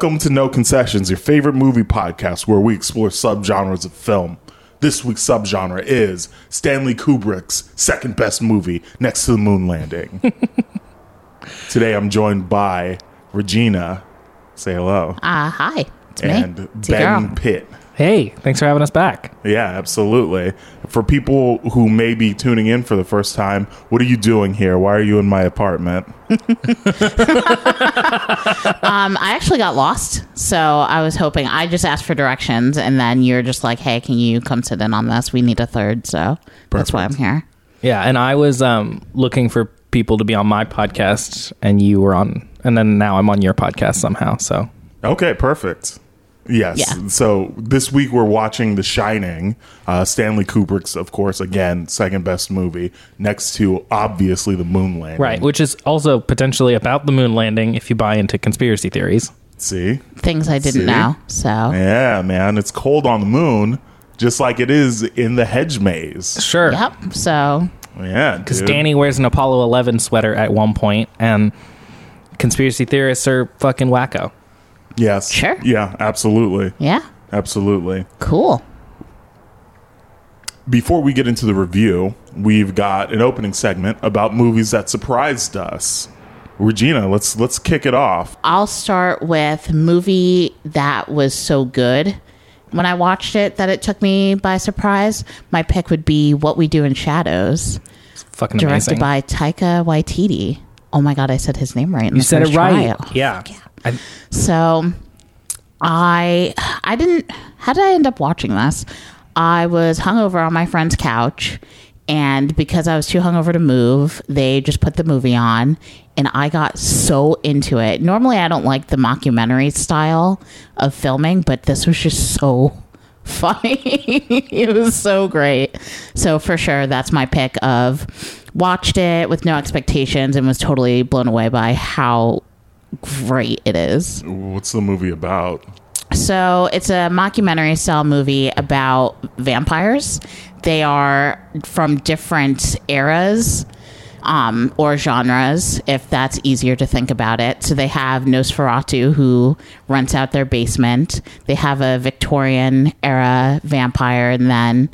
Welcome to No Concessions, your favorite movie podcast where we explore subgenres of film. This week's subgenre is Stanley Kubrick's second best movie next to the moon landing. Today I'm joined by Regina. Say hello. Uh, hi, it's me. and It's your Ben girl. Pitt. Hey, thanks for having us back. Yeah, absolutely. For people who may be tuning in for the first time, what are you doing here? Why are you in my apartment? Um, I actually got lost, so I was hoping. I just asked for directions, and then you're just like, "Hey, can you come sit in on this? We need a third, so that's why I'm here." Yeah, and I was um, looking for people to be on my podcast, and you were on, and then now I'm on your podcast somehow. So Okay, perfect. Yes. Yeah. So this week we're watching The Shining, uh, Stanley Kubrick's, of course, again, second best movie, next to obviously The Moon Landing. right, which is also potentially about the moon landing if you buy into conspiracy theories. See? Things I didn't See? know. So Yeah, man. It's cold on the moon, just like it is in the hedge maze. Sure, yep. So Yeah. because. Danny wears an Apollo 11 sweater at one point, and conspiracy theorists are fucking wacko. Yes. Sure. Yeah, absolutely. yeah, Absolutely. cool. Before we get into the review, we've got an opening segment about movies that surprised us. Regina, let's let's kick it off. I'll start with movie that was so good when I watched it that it took me by surprise. My pick would be What We Do in Shadows, It's Fucking directed amazing. by Taika Waititi. Oh my god, I said his name right. in you the said it first right. try. Yeah. I, So I I didn't how did I end up watching this? I was hungover on my friend's couch and because I was too hungover to move, they just put the movie on and I got so into it. Normally I don't like the mockumentary style of filming, but this was just so funny. it was so great. So for sure that's my pick of watched it with no expectations and was totally blown away by how great it is. What's the movie about? So it's a mockumentary style movie about vampires. They are from different eras um, or genres, if that's easier to think about it. So they have Nosferatu, who rents out their basement. They have a Victorian era vampire, and then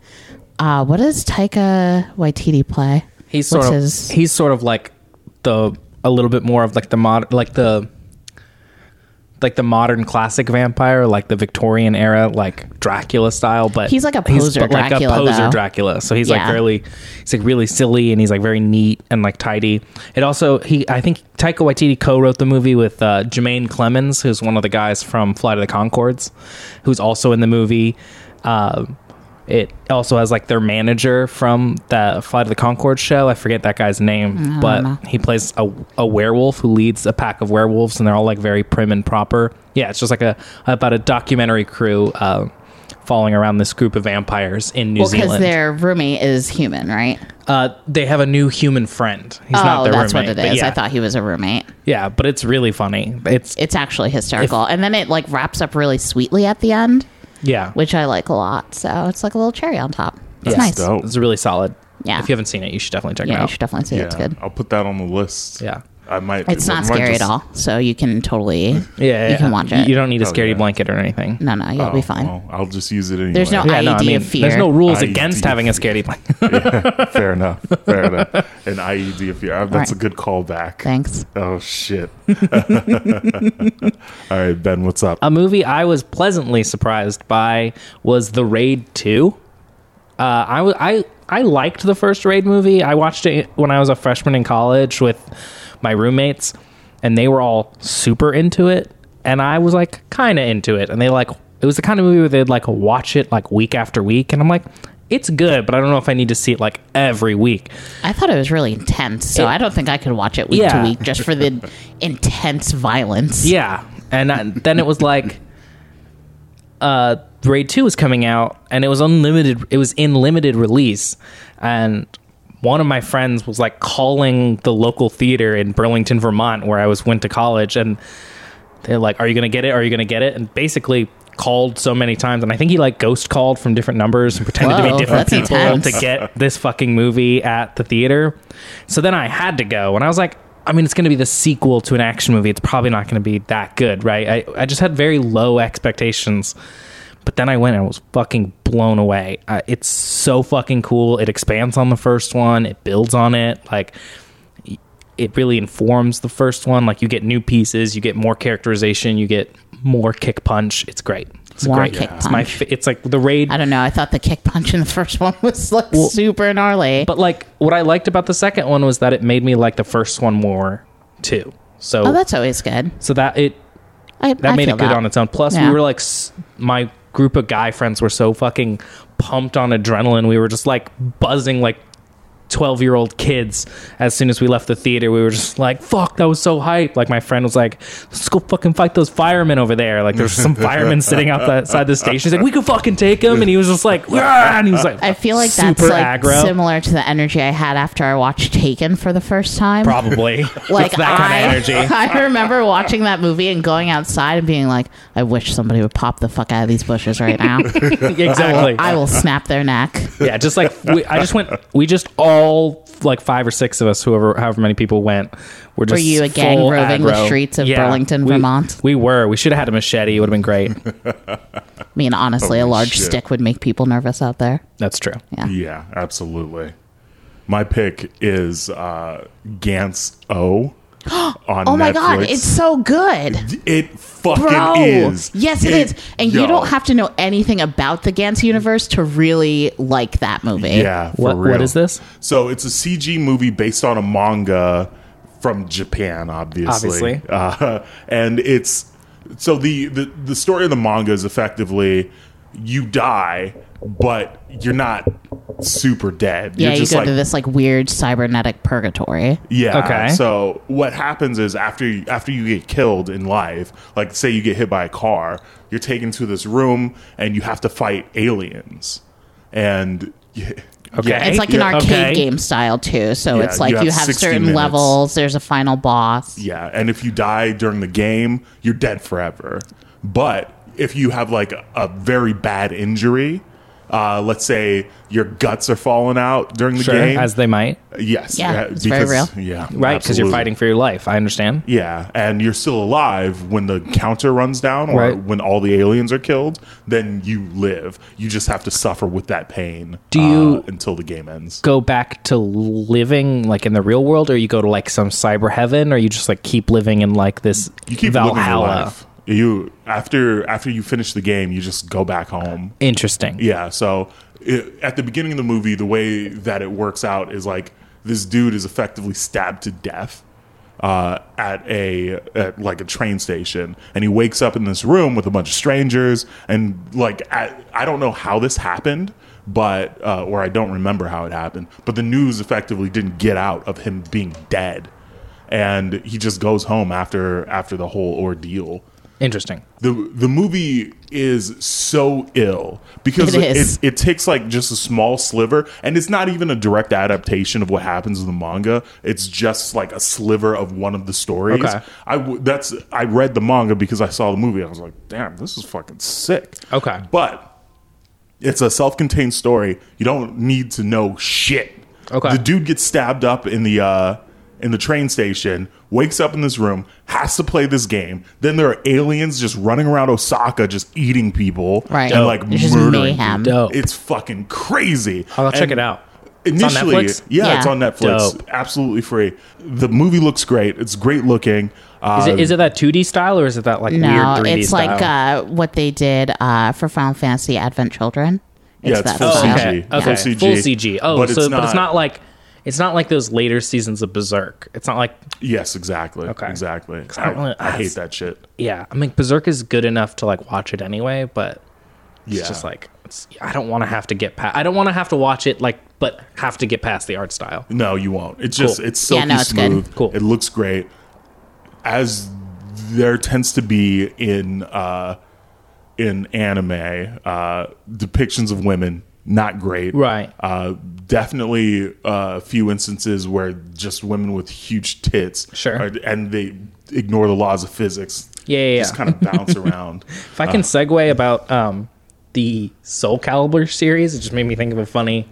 uh, what does Taika Waititi play? He's What's sort of his- he's sort of like the a little bit more of like the mod like the like the modern classic vampire, like the Victorian era, like Dracula style. But He's like a poser like Dracula, a poser though. Dracula. So he's like really he's like really silly and he's like very neat and like tidy. It also he I think Taika Waititi co-wrote the movie with uh, Jemaine Clement, who's one of the guys from Flight of the Conchords, who's also in the movie. Uh, it also has like their manager from the Flight of the Conchord show. I forget that guy's name, but he plays a, a werewolf who leads a pack of werewolves, and they're all like very prim and proper. Yeah, it's just like a about a documentary crew uh, following around this group of vampires in New Well, because Zealand. their roommate is human, right? Uh, they have a new human friend. He's oh, not their that's roommate. what it is. Yeah, I thought he was a roommate. yeah, but it's really funny. It's It's actually hysterical. and then it like wraps up really sweetly at the end, yeah, which I like a lot. So it's like a little cherry on top. It's Yeah. nice. Dope. it's really solid. Yeah. if you haven't seen it, you should definitely check it Yeah, it you should definitely see it. It's good. I'll put that on the list. Yeah. I might. It's not might scary just- at all. So you can totally. Yeah, yeah, You can watch it. You don't need a Oh, yeah. blanket or anything. No, no, you'll Oh, be fine. well, I'll just use it anyway. There's no Yeah, no, I IED mean, of fear. there's no rules IED. against having a scary blanket. Fair enough. Fair enough. An IED if you That's Right. a good callback. Thanks. Oh shit. All right, Ben, what's up? a movie I was pleasantly surprised by was The Raid 2. Uh, I was I I liked the first Raid movie. I watched it when I was a freshman in college with my roommates, and they were all super into it, and I was like kind of into it. And they like it was the kind of movie where they'd like watch it like week after week, and I'm like, it's good, but I don't know if I need to see it like every week. I thought it was really intense, so It- I don't think I could watch it week Yeah. to week just for the intense violence. Yeah, and I, then it was like, uh, Raid Two was coming out, and it was unlimited. It was in limited release, and one of my friends was like calling the local theater in Burlington, Vermont, where I was went to college, and they're like, "Are you gonna get it? Are you gonna get it?" And basically called so many times, and I think he like ghost called from different numbers and pretended to be different people intense. to get this fucking movie at the theater. So then I had to go, and I was like, I mean, it's going to be the sequel to an action movie. It's probably not going to be that good, right? I, I just had very low expectations. But then I went and I was fucking blown away. Uh, it's so fucking cool. It expands on the first one, it builds on it. Like, it really informs the first one. Like, you get new pieces, you get more characterization, you get more kick punch. It's great. It's More great. kick It's my. Fa- it's like the raid I don't know. I thought the kick punch in the first one was like super gnarly. But like what I liked about the second one was that it made me like the first one more too. So oh, that's always good. so that it I, that I made it good that. on its own. Plus Yeah. we were like s- my group of guy friends were so fucking pumped on adrenaline. We were just like buzzing like 12 year old kids as soon as we left the theater we were just like fuck that was so hype like my friend was like let's go fucking fight those firemen over there like there's some firemen sitting outside the station he's like we could fucking take him and he was just like yeah and he was like I feel like that's super like aggro. similar to the energy I had after I watched Taken for the first time. probably like It's that I, kind of energy I remember watching that movie and going outside and being like, I wish somebody would pop the fuck out of these bushes right now. exactly. I will snap their neck. yeah, just like we, I just went. We just all like five or six of us, whoever, however many people went, were just. Were you a gang full roving the streets of Burlington, we- Vermont? We were. We should have had a machete. It would have been great. I mean, honestly, a large shit. stick would make people nervous out there. That's true. Yeah. Yeah, absolutely. My pick is uh, Gantz O on Oh my god, it's so good. it fucking Bro, is. yes, it is, and yo, you don't have to know anything about the Gantz universe to really like that movie. Yeah, for What- real. what is this? So it's a CG movie based on a manga from Japan, obviously. Obviously. Uh, and it's so the, the the story of the manga is effectively you die, but you're not super dead. yeah, you're you just go like to this like weird cybernetic purgatory. Yeah. Okay. So what happens is after you, after you get killed in life, like say you get hit by a car, you're taken to this room and you have to fight aliens, and y- Okay. yeah, It's like an yeah, arcade okay. game style too. So Yeah, it's like you you have have, 60 certain minutes. levels. There's a final boss. Yeah, and if you die during the game, you're dead forever. But if you have like a, a very bad injury, uh, let's say your guts are falling out during the Sure, game, as they might, yes, Yeah, it's very real. Yeah, right? Because you're fighting for your life. I understand. Yeah, and you're still alive when the counter runs down or Right. when all the aliens are killed, then you live. You just have to suffer with that pain Do you- uh, until the game ends. Go back to living like in the real world, or you go to like some cyber heaven, or you just like keep living in like this You keep living your Valhalla. life. You after after you finish the game, you just go back home. Interesting. Yeah, so it, at the beginning of the movie, the way that it works out is like this dude is effectively stabbed to death uh, at a at like a train station, and he wakes up in this room with a bunch of strangers, and like at, I don't know how this happened, but uh, or I don't remember how it happened, but the news effectively didn't get out of him being dead, and he just goes home after after the whole ordeal Interesting. the the movie is so ill because It it, it, takes like just a small sliver and it's not even a direct adaptation of what happens in the manga it's just like a sliver of one of the stories Okay. i that's i read the manga because i saw the movie i was like damn this is fucking sick Okay. but it's a self-contained story you don't need to know shit Okay. the dude gets stabbed up in the uh in the train station wakes up in this room has to play this game then there are aliens just running around osaka just eating people Right. and like It's just murdering mayhem. people. Dope. it's fucking crazy I'll check And it out. It's on initially Netflix? yeah, Yeah. it's on netflix Dope. absolutely free the movie looks great it's great looking uh, Is it is it that 2D style or is it that like No, weird 3D it's style? like uh, what they did uh, for Final Fantasy Advent Children. Yeah, it's that full style. CG. okay, Yeah. okay, Full CG. full CG. Oh, But so it's but it's not- not like it's not like those later seasons of Berserk. It's not like yes exactly Okay. exactly I I, don't really- I hate that shit yeah. I mean, Berserk is good enough to like watch it anyway, but it's yeah just like it's, I don't want to have to get past. I don't want to have to watch it like, but have to get past the art style. No, you won't. It's just Cool. it's silky Yeah, no, it's good. smooth. Cool. It looks great. As there tends to be in uh, in anime, uh, depictions of women not great. Right. Uh, definitely uh, a few instances where just women with huge tits. Sure. are- and they ignore the laws of physics. Yeah, yeah, Just yeah. kind of bounce around. If I can segue about um, the Soul Calibur series, it just made me think of a funny,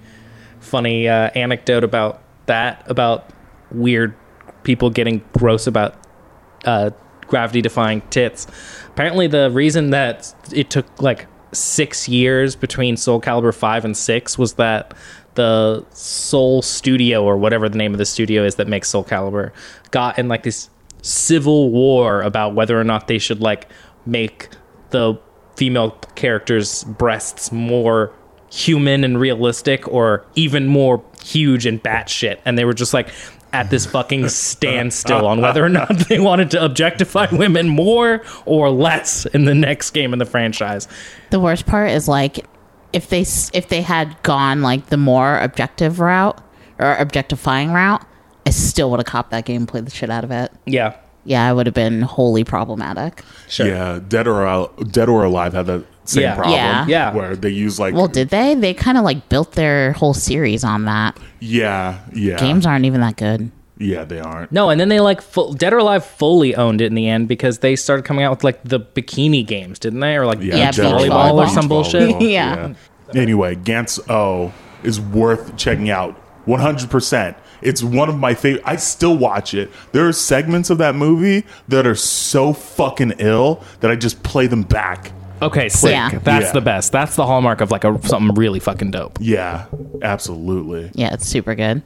funny uh, anecdote about that about weird people getting gross about uh, gravity defying tits. Apparently, the reason that it took like six years between Soul Calibur 5 and 6 was that the Soul Studio, or whatever the name of the studio is that makes Soul Calibur, got in like this civil war about whether or not they should like make the female characters' breasts more human and realistic or even more huge and batshit. And they were just like at this fucking standstill on whether or not they wanted to objectify women more or less in the next game in the franchise. The worst part is like if they if they had gone like the more objective route or objectifying route, I still would have copped that game, and played the shit out of it. Yeah. Yeah, I would have been wholly problematic. Sure. Yeah, Dead or Al- Dead or Alive had that same Yeah. problem. Yeah. Yeah. where they use like Well, did they? They kind of like built their whole series on that. yeah, yeah, Games aren't even that good. Yeah, they aren't. No, and then they like full, Dead or Alive fully owned it in the end because they started coming out with like the bikini games, didn't they? Or like Yeah, beach beach volleyball, or volleyball. some bullshit. Yeah. Anyway, Gantz O is worth checking out 100%. It's one of my favorite. I still watch it. There are segments of that movie that are so fucking ill that I just play them back. Okay, sick. Yeah. That's Yeah. the best. That's the hallmark of like a something really fucking dope. Yeah, absolutely. Yeah, it's super good.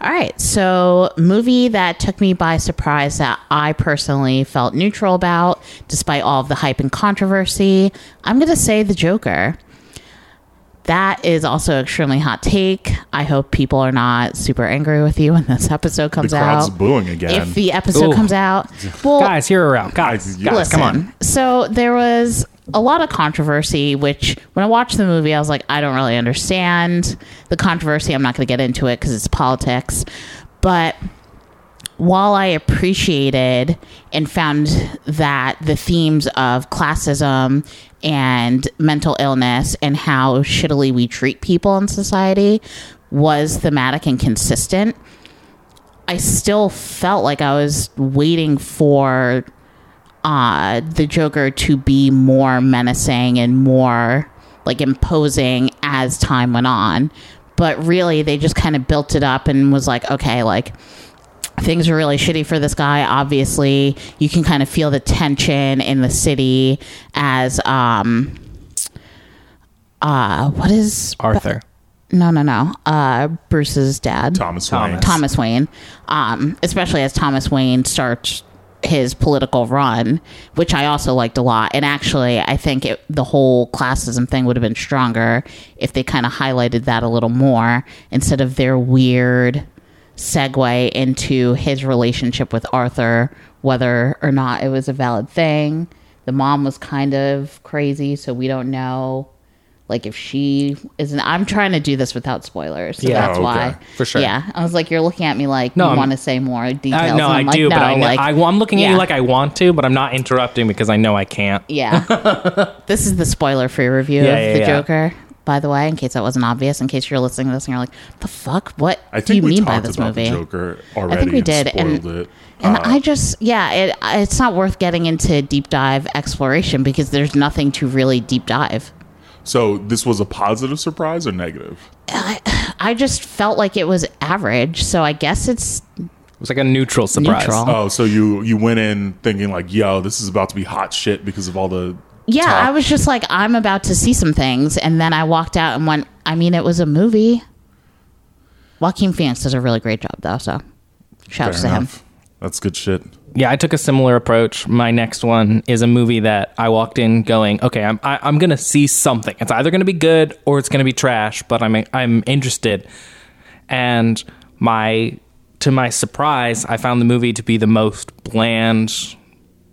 All right, so movie that took me by surprise that I personally felt neutral about, despite all of the hype and controversy. I'm gonna say The Joker. That is also extremely hot take. I hope people are not super angry with you when this episode comes The crowd's out. booing again. If the episode Ooh. comes out, well, Guys, hear her out. Guys, I- guys, Listen, come on. So there was a lot of controversy, which when I watched the movie, I was like, I don't really understand the controversy. I'm not going to get into it because it's politics. But while I appreciated and found that the themes of classism and mental illness and how shittily we treat people in society was thematic and consistent, I still felt like I was waiting for uh, the Joker to be more menacing and more like imposing as time went on. But really, they just kind of built it up and was like, okay, like things are really shitty for this guy. Obviously, you can kind of feel the tension in the city as um uh what is Arthur. no no no uh Bruce's dad Thomas Thomas. Wayne. Thomas Wayne, um, especially as Thomas Wayne starts his political run, which I also liked a lot. And actually, I think it, the whole classism thing would have been stronger if they kind of highlighted that a little more instead of their weird segue into his relationship with Arthur, whether or not it was a valid thing. The mom was kind of crazy, so we don't know. Like if she isn't, I'm trying to do this without spoilers, so Yeah. that's Oh, okay. why. For sure. Yeah, I was like, you're looking at me like No, you I'm- want to say more details. I, no, and I I'm like, do, but no, I, like, I, i'm looking at you like I want to, but I'm not interrupting because I know I can't. yeah. this is the spoiler free review Yeah, of yeah, the yeah. Joker. By the way, in case that wasn't obvious, in case you're listening to this and you're like, "The fuck? What I do you we mean by this about movie?" the Joker already. think we and did, and- Spoiled it. And Uh, I just, yeah, it, it's not worth getting into deep dive exploration because there's nothing to really deep dive. So this was a positive surprise or negative? I I just felt like it was average, so I guess it's It was like a neutral surprise. Neutral. Oh, so you you went in thinking like, yo, this is about to be hot shit because of all the Yeah, talk. I was just like, I'm about to see some things, and then I walked out and went. I mean, it was a movie. Joaquin Phoenix does a really great job, though. So, shouts to Fair him. That's good shit. Yeah, I took a similar approach. My next one is a movie that I walked in going, okay, I'm I, I'm gonna see something. It's either gonna be good or it's gonna be trash, but I'm I'm interested. And my to my surprise, I found the movie to be the most bland,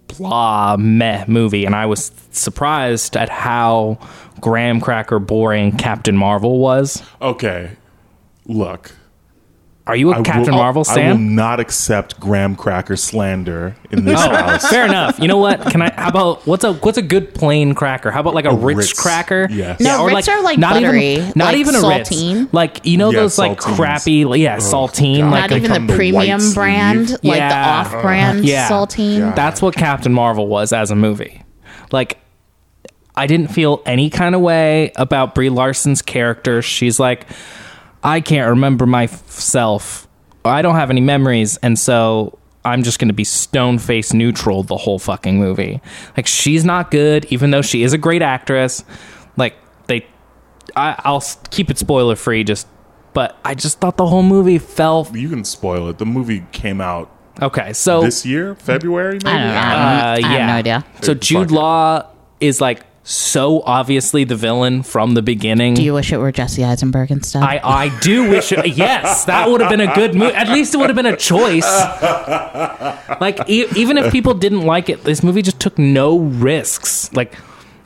blah meh movie, and I was surprised at how graham cracker boring Captain Marvel was. Okay, look. Are you a I will- Captain Marvel, Sam? I will not accept graham cracker slander in this Oh, house. fair enough. You know what? Can I? How about what's a what's a good plain cracker? How about like a, Ritz, Ritz, cracker? yes. No, Ritz are, like, not buttery, even not like even a saltine. Ritz. Like you know Yeah, those like saltines. crappy yeah saltine God. like Not they even the the premium white brand, sleeve. like the off-brand Yeah. saltine. Yeah. That's what Captain Marvel was as a movie. Like, I didn't feel any kind of way about Brie Larson's character. She's like, I can't remember myself. I don't have any memories, and so I'm just going to be stone face neutral the whole fucking movie. Like she's not good, even though she is a great actress. Like they, I, I'll keep it spoiler free. Just, but I just thought the whole movie fell. You can spoil it. The movie came out Okay, so this year, February, maybe. I don't know. Uh, I yeah. have no idea. So Jude. Law is like so obviously the villain from the beginning. Do you wish it were Jesse Eisenberg instead? I, I do wish it, yes that would have been a good movie at least it would have been a choice like e- even if people didn't like it this movie just took no risks like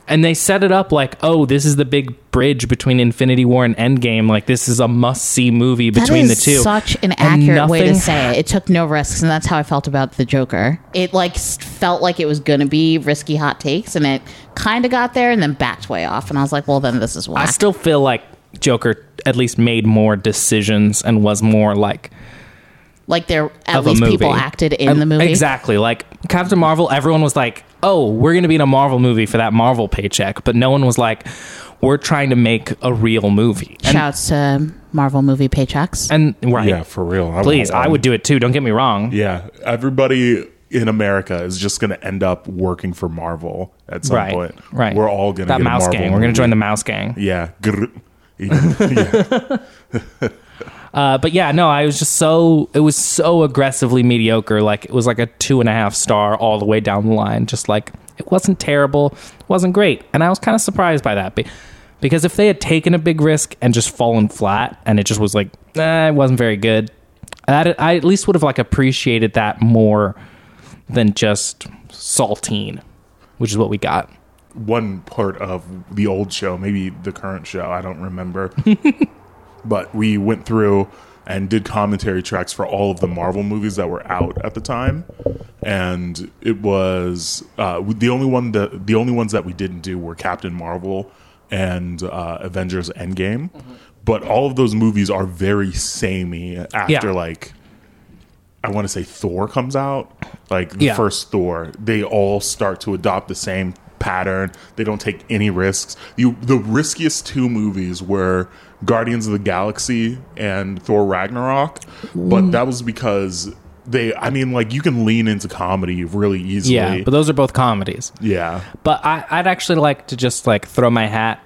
and they set it up like oh this is the big bridge between infinity war and endgame like this is a must-see movie between the two Such an accurate way to say it. It took no risks, and that's how I felt about the Joker. It like felt like it was going to be risky hot takes, and it kind of got there, and then backed way off. And I was like, well, then this is why. i still feel like joker at least made more decisions and was more like like there at least people acted in And- the movie. Exactly. Like Captain Marvel, everyone was like, "Oh, we're going to be in a Marvel movie for that Marvel paycheck," but no one was like, "We're trying to make a real movie." And, Shouts to Marvel movie paychecks. and right, Yeah, for real. I please, I would do it too. Don't get me wrong. Yeah, everybody in America is just going to end up working for Marvel at some right, point. right. We're all going to that get mouse a Marvel gang. We're going to join the mouse gang. Yeah. Yeah. Uh, but yeah, no, I was just so it was so aggressively mediocre. Like it was like a two and a half star all the way down the line. Just like it wasn't terrible, it wasn't great, and I was kind of surprised by that. Be- Because if they had taken a big risk and just fallen flat, and it just was like, eh, it wasn't very good, that I at least would have like appreciated that more than just saltine, which is what we got. One part of the old show, maybe the current show, I don't remember. but we went through and did commentary tracks for all of the Marvel movies that were out at the time, and it was uh, the only one that the only ones that we didn't do were Captain Marvel and uh, Avengers Endgame. But all of those movies are very samey after Yeah. like I want to say Thor comes out, like the Yeah. first Thor, they all start to adopt the same pattern. They don't take any risks. You, the riskiest two movies were Guardians of the Galaxy and Thor Ragnarok, but that was because they. I mean, like you can lean into comedy really easily. Yeah, but those are both comedies. yeah, But I, I'd actually like to just like throw my hat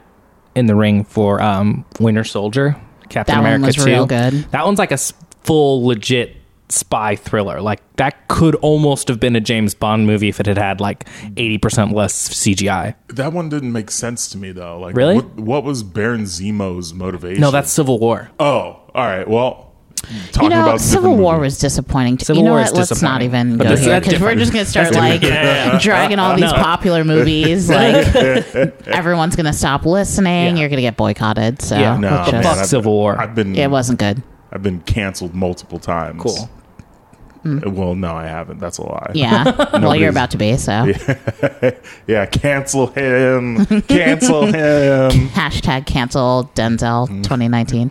in the ring for um, Winter Soldier, Captain That one America was 2. real good. That one's like a s- full legit spy thriller. Like that could almost have been a James Bond movie if it had had like 80% less CGI. that one didn't make sense to me though. Like, Really? what, what was Baron Zemo's motivation? No, that's Civil War. oh, all right. Well, You talking know, about Civil War movies. was disappointing. Too. Civil you know War what? is Let's not even But go that's- here because we're just going to start That's like dragging all these No. popular movies. Like everyone's going to stop listening. Yeah. You're going to get boycotted. So Yeah. No, let's man, just- Fuck Civil War. I've been it wasn't good. I've been canceled multiple times. Cool. Mm. Well, no, I haven't. That's a lie. Yeah. well, you're about to be. So Yeah, cancel him. Cancel him. hashtag cancel Denzel mm. 2019.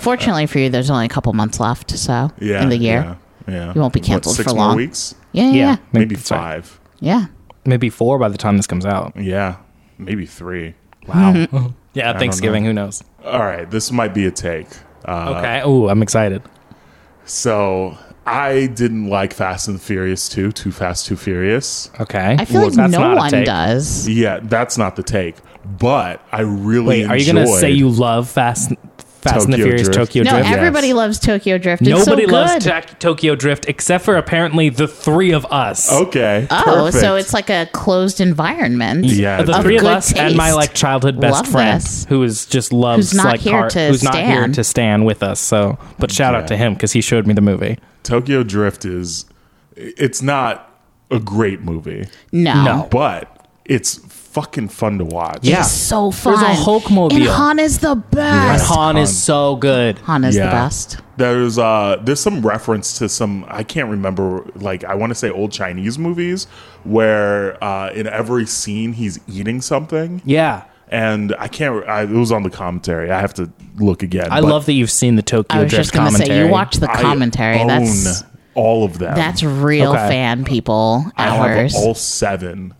Fortunately for you, there's only a couple months left. So Yeah. in the year. Yeah. yeah. You won't be What, canceled six for more long. weeks? Yeah. Yeah. Yeah. Yeah. Maybe That's five. yeah. Maybe four by the time this comes out. Yeah. Maybe three. Wow. Mm-hmm. yeah, Thanksgiving. know. Who knows? All right. This might be a take. Uh, Okay. Ooh, I'm excited. So I didn't like Fast and Furious 2, Too Fast, Too Furious. Okay. I feel Well, like that's no not a one take. does. Yeah, that's not the take. But I really Wait, are you going to enjoyed- say you love Fast Fast and the Tokyo Furious Drift. Tokyo No, Drift? Yes. everybody loves Tokyo Drift. It's Nobody so good. loves Ta- Tokyo Drift except for apparently the three of us. Okay. Oh, so it's like a closed environment. Yeah, the Of three of good us and my taste. like childhood best Love friend this. who is just loves Who's not like here car- to who's not here stan. to stand with us. So, but shout Yeah. out to him because he showed me the movie. Tokyo Drift is it's not a great movie, No. No. but it's fucking fun to watch. Yeah. It's so fun. There's a Hulkmobile. And Han is the And best. Han Han. is so good. Han is Yeah. the best. There's uh there's some reference to some I can't remember like I want to say old Chinese movies where uh in every scene he's eating something Yeah. And I can't I, it was on the commentary. I have to look again. I but love that you've seen the Tokyo I was Drift just going to say, commentary. you watch the I commentary. own That's all of them. that's real Okay. fan people I have all seven.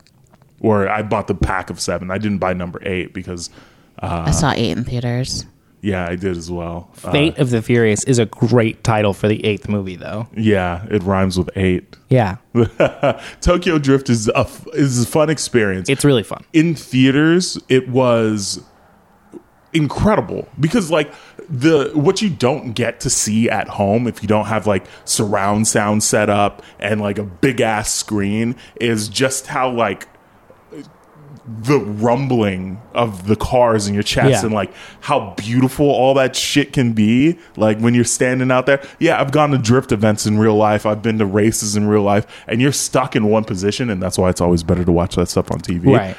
Or I bought the pack of seven. I didn't buy number eight because I uh, saw eight in theaters. Yeah, I did as well. Uh, Fate of the Furious is a great title for the eighth movie, though. yeah, it rhymes with eight. Yeah, Tokyo Drift is a is a fun experience. it's really fun. in theaters it was incredible because like the what you don't get to see at home if you don't have like surround sound set up and like a big ass screen is just how like the rumbling of the cars in your chest Yeah. and like how beautiful all that shit can be like when you're standing out there yeah i've gone to drift events in real life i've been to races in real life and you're stuck in one position and that's why it's always better to watch that stuff on tv Right.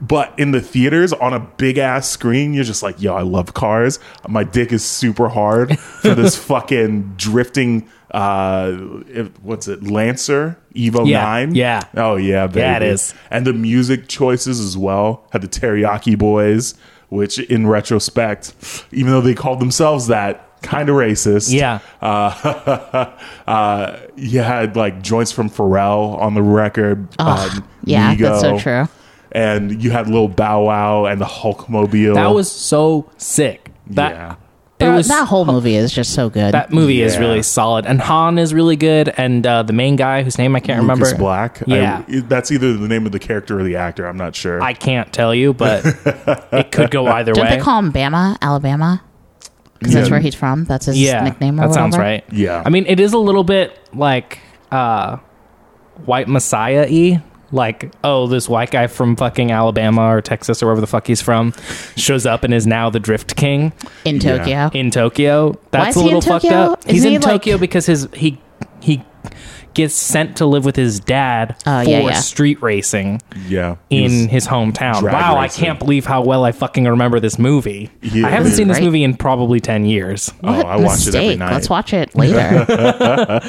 but in the theaters on a big ass screen, you're just like, yo, I love cars. My dick is super hard for this fucking drifting. Uh, it- what's it? Lancer Evo Yeah, Nine. yeah. Oh yeah, baby. Yeah, it is. And the music choices as well had the Teriyaki Boys, which in retrospect, even though they called themselves that. Kind of racist. Yeah. Uh, uh, you had like joints from Pharrell on the record. um, yeah, that's so true. and you had little Bow Wow and the Hulkmobile. That was so sick. That yeah, it was that whole movie is just so good. that movie is Yeah. really solid, and Han is really good, and uh, the main guy whose name I can't Lucas remember. Black. Yeah. I- that's either the name of the character or the actor. I'm not sure. I can't tell you, but it could go either Don't way. they call him Bama, Alabama? Because that's Yeah. where he's from. That's his yeah, nickname or that whatever. sounds right. Yeah. I mean, it is a little bit like uh, white messiah y. Like, oh, this white guy from fucking Alabama or Texas or wherever the fuck he's from shows up and is now the Drift King In Tokyo. in Tokyo. That's is a he in little fucked up. Isn't he's in he, like- Tokyo because his he he gets sent to live with his dad Oh, for yeah, yeah. street racing yeah. In his hometown. Wow, racing. I can't believe how well I fucking remember this movie. Yeah. I haven't seen this Right. movie in probably 10 years. Oh, I watch it every night. Let's watch it later.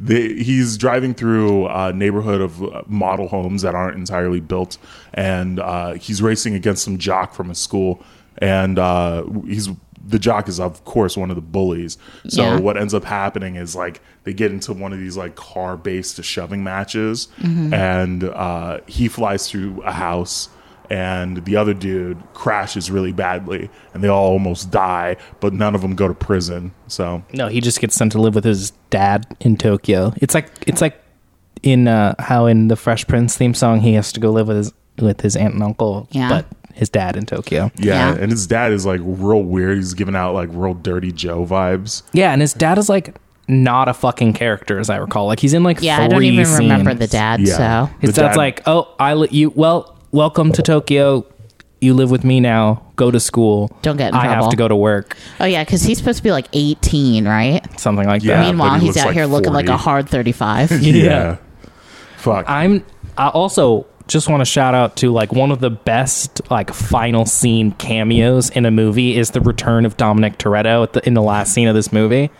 the, he's driving through a neighborhood of uh, model homes that aren't entirely built, and uh, he's racing against some jock from his school, and uh, he's the jock is of course one of the bullies. So Yeah. what ends up happening is like they get into one of these like car based shoving matches, Mm-hmm. and uh, he flies through a house. And the other dude crashes really badly, and they all almost die, but none of them go to prison. So No, he just gets sent to live with his dad in Tokyo. It's like it's like in uh, how in the Fresh Prince theme song he has to go live with his with his aunt and uncle, Yeah. but his dad in Tokyo. Yeah, Yeah. and his dad is like real weird. He's giving out like real dirty Joe vibes. Yeah, and his dad is like not a fucking character as I recall. Like he's in like yeah, I don't three even remember the dad. Yeah. So His The dad's dad- like, "Oh, I let you. Well, welcome to Tokyo. You live with me now. Go to school. Don't get in I have to go to work. oh yeah, because he's supposed to be like 18, right? Something like Yeah. that. Meanwhile, he he's out like here looking like a hard 35. Yeah. Fuck. I'm. I also just want to shout out to like one of the best like final scene cameos in a movie is the return of Dominic Toretto at the, in the last scene of this movie.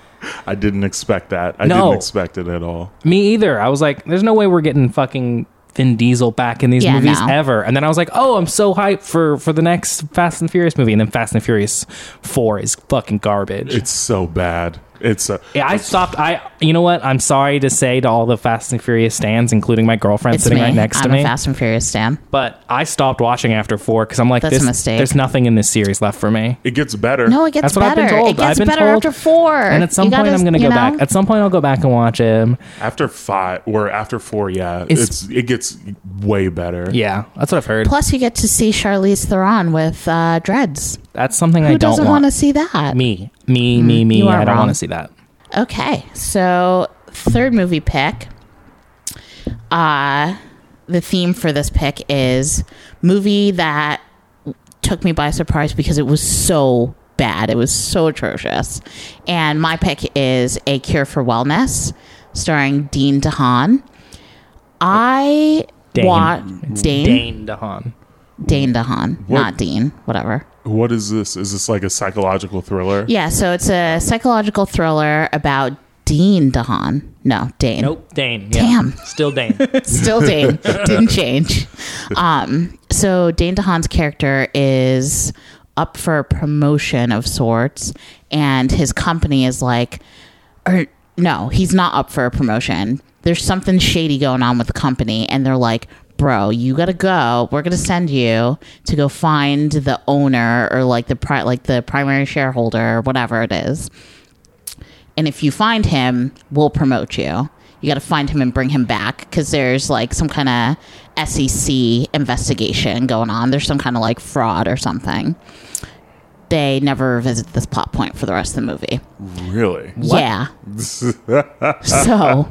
I didn't expect that. I No. didn't expect it at all. Me either. I was like, there's no way we're getting fucking Vin Diesel back in these Yeah, movies no. ever. And then I was like, oh, I'm so hyped for for the next Fast and Furious movie. And then Fast and Furious Four is fucking garbage. It's so bad. It's uh, yeah, I stopped. I, you know what? I'm sorry to say to all the Fast and Furious stands, including my girlfriend It's sitting me. right next I'm to me. a Fast and Furious stan. but I stopped watching after four because I'm like, That's a this, mistake. there's nothing in this series left for me. it gets better. No, it gets That's what I've better. been told. It gets I've been better told. after four. And at some You point, gotta, I'm going to you go know? back. At some point, I'll go back and watch him. after five or after four, yeah, It's- it's, it gets way better. Yeah, that's what I've heard. Plus, you get to see Charlize Theron with uh, dreads. That's something I Who don't doesn't want. want to see that? Me, me, me, me. I don't want to see that. Okay, so third movie pick. Uh the theme for this pick is movie that took me by surprise because it was so bad. It was so atrocious. And my pick is A Cure for Wellness, starring Dean DeHaan. I Dane. want Dane Dane DeHaan. Dane DeHaan, not Dean, whatever. What is this? Is this like a psychological thriller? Yeah, so it's a psychological thriller about Dean DeHaan. No, Dane. Nope, Dane. Yeah. Damn. Still Dane. Still Dane. Didn't change. Um, so Dane DeHaan's character is up for a promotion of sorts, and his company is like, or no, he's not up for a promotion. There's something shady going on with the company, and they're like, bro, you gotta go. We're gonna send you to go find the owner or like the pri- like the primary shareholder or whatever it is. And if you find him, we'll promote you. You got to find him and bring him back because there's like some kind of SEC investigation going on. There's some kind of like fraud or something. They never visit this plot point for the rest of the movie. Really? Yeah. so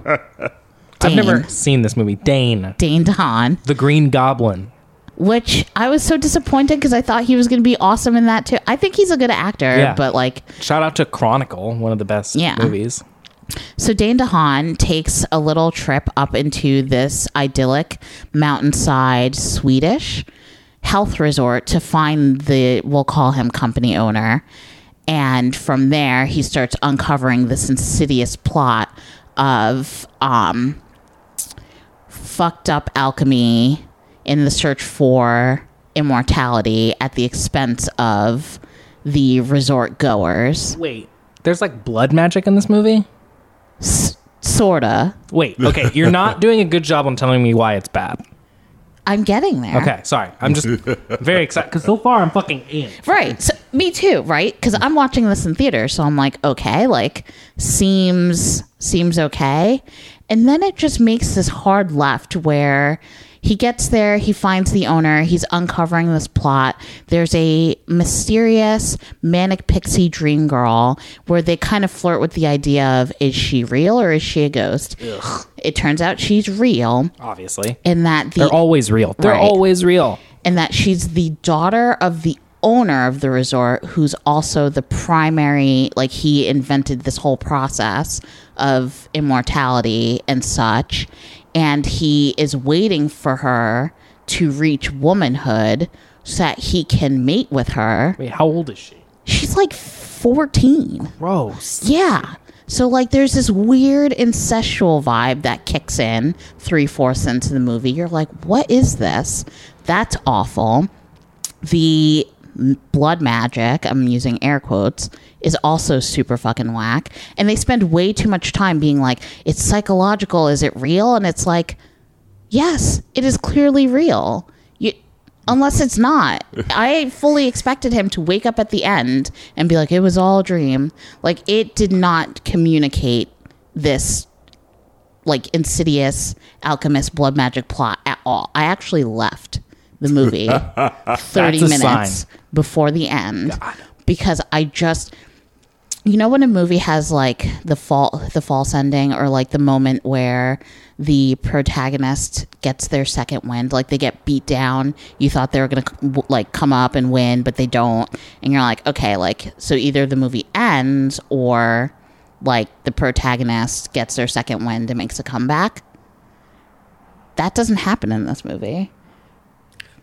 I've never seen this movie. Dane, Dane DeHaan, the Green Goblin. which I was so disappointed because I thought he was going to be awesome in that too. I think he's a good actor, Yeah. but like Shout out to Chronicle, one of the best Yeah. movies. So Dane DeHaan takes a little trip up into this idyllic mountainside Swedish health resort to find the we'll call him company owner. And from there he starts uncovering this insidious plot of um fucked up alchemy in the search for immortality at the expense of the resort goers. Wait, there's like blood magic in this movie? S- sorta. Wait, okay, you're not doing a good job on telling me why it's bad. I'm getting there. Okay, sorry. I'm just very excited because so far I'm fucking in. Right. So, me too, right? Because I'm watching this in theater, so I'm like, okay, like seems seems okay. And then it just makes this hard left where he gets there, he finds the owner, he's uncovering this plot. There's a mysterious manic pixie dream girl where they kind of flirt with the idea of is she real or is she a ghost? It turns out she's real, Obviously, and that the they're always real. They're Right. always real. and that she's the daughter of the owner of the resort who's also the primary like he invented this whole process of immortality and such and he is waiting for her to reach womanhood so that he can mate with her Wait, how old is she? she's like 14 Gross. yeah. So like there's this weird incestual vibe that kicks in three fourths into the movie. You're like, what is this? That's awful. The blood magic, I'm using air quotes, is also super fucking whack. And they spend way too much time being like, it's psychological, is it real? And it's like, yes, it is clearly real. You, unless it's not. I fully expected him to wake up at the end and be like, it was all a dream. Like, it did not communicate this, like, insidious alchemist blood magic plot at all. I actually left the movie 30 minutes sign. before the end. Because I just you know when a movie has like the fall the false ending or like the moment where the protagonist gets their second wind like they get beat down you thought they were going to like come up and win but they don't. And you're like okay like so either the movie ends or like the protagonist gets their second wind and makes a comeback. That doesn't happen in this movie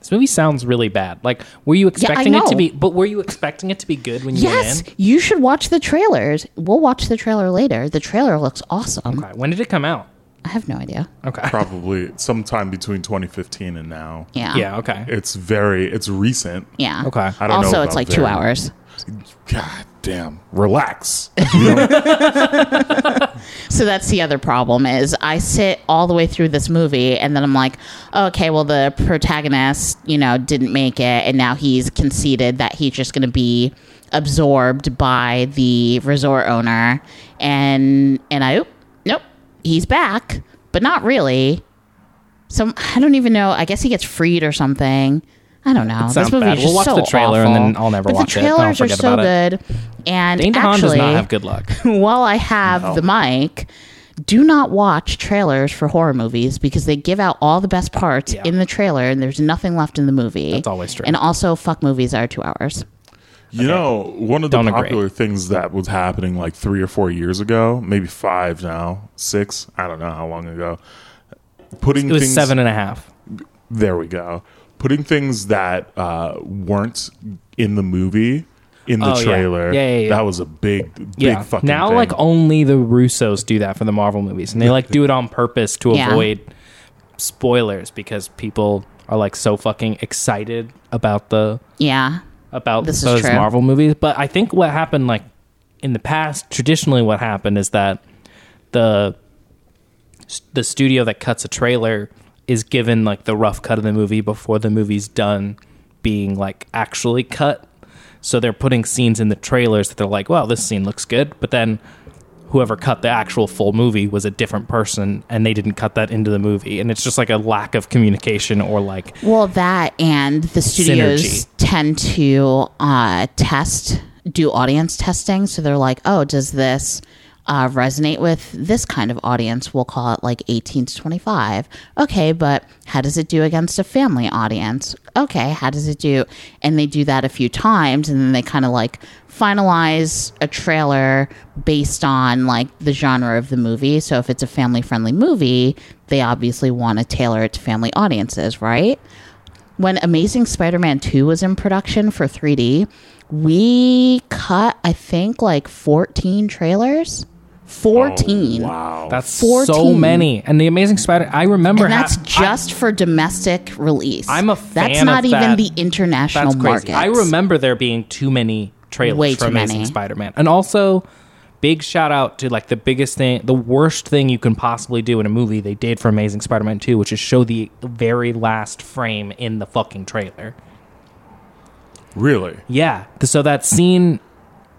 This movie sounds really bad. Like, were you expecting it know. to be? But were you expecting it to be good when you yes went you should watch the trailers we'll watch the trailer later the trailer looks awesome? Okay. When did it come out? i have no idea Okay. Probably sometime between 2015 and now. yeah Yeah. Okay. It's very, it's recent. Yeah. Okay. I don't know also, it's about like two hours. God damn. Relax. So that's the other problem is I sit all the way through this movie and then I'm like, okay, well the protagonist, you know, didn't make it and now he's conceded that he's just going to be absorbed by the resort owner and and I nope, he's back, but not really. So I don't even know. I guess he gets freed or something. I don't know. It This movie bad. is We'll just watch so the trailer and then. I'll never but watch the it. I'll trailers are so good. And Dane DeHaan actually, does not have good luck. while I have the mic, do not watch trailers for horror movies because they give out all the best parts Yeah. in the trailer and there's nothing left in the movie. That's always true. And also, fuck movies are two hours. You know, one of the Don't agree. popular things that was happening like three or four years ago, maybe five now, six, I don't know how long ago. Putting It was things, seven and a half. There we go. Putting things that uh, weren't in the movie in the Oh, yeah. trailer. Yeah, yeah, yeah. That was a big, big Yeah. fucking now, thing. like only the Russos do that for the Marvel movies, and they like do it on purpose to Yeah. avoid spoilers because people are like so fucking excited about the Yeah. about This is those true. Marvel movies. But I think what happened, like in the past, traditionally, what happened is that the the studio that cuts a trailer is given like the rough cut of the movie before the movie's done being like actually cut. So they're putting scenes in the trailers that they're like, well, this scene looks good, but then whoever cut the actual full movie was a different person and they didn't cut that into the movie and it's just like a lack of communication or like Well, that and the studios Synergy. tend to uh, test, do audience testing. So they're like, oh, does this uh, resonate with this kind of audience? We'll call it like 18 to 25. Okay, but how does it do against a family audience? Okay, how does it do? And they do that a few times and then they kind of like finalize a trailer based on like the genre of the movie. So if it's a family friendly movie, they obviously want to tailor it to family audiences, right? when Amazing Spider-Man 2 was in production for 3D, we cut I think like 14 trailers. 14. Wow. that's so many and the amazing spider i remember And that's ha- just for domestic release. I'm a fan That's not of even that. the international That's crazy. market. I remember there being too many trailers Way for too Amazing many. Spider-Man, and also big shout out to like the biggest thing, the worst thing you can possibly do in a movie they did for Amazing Spider-Man Two, which is show the very last frame in the fucking trailer. Really? Yeah, so that scene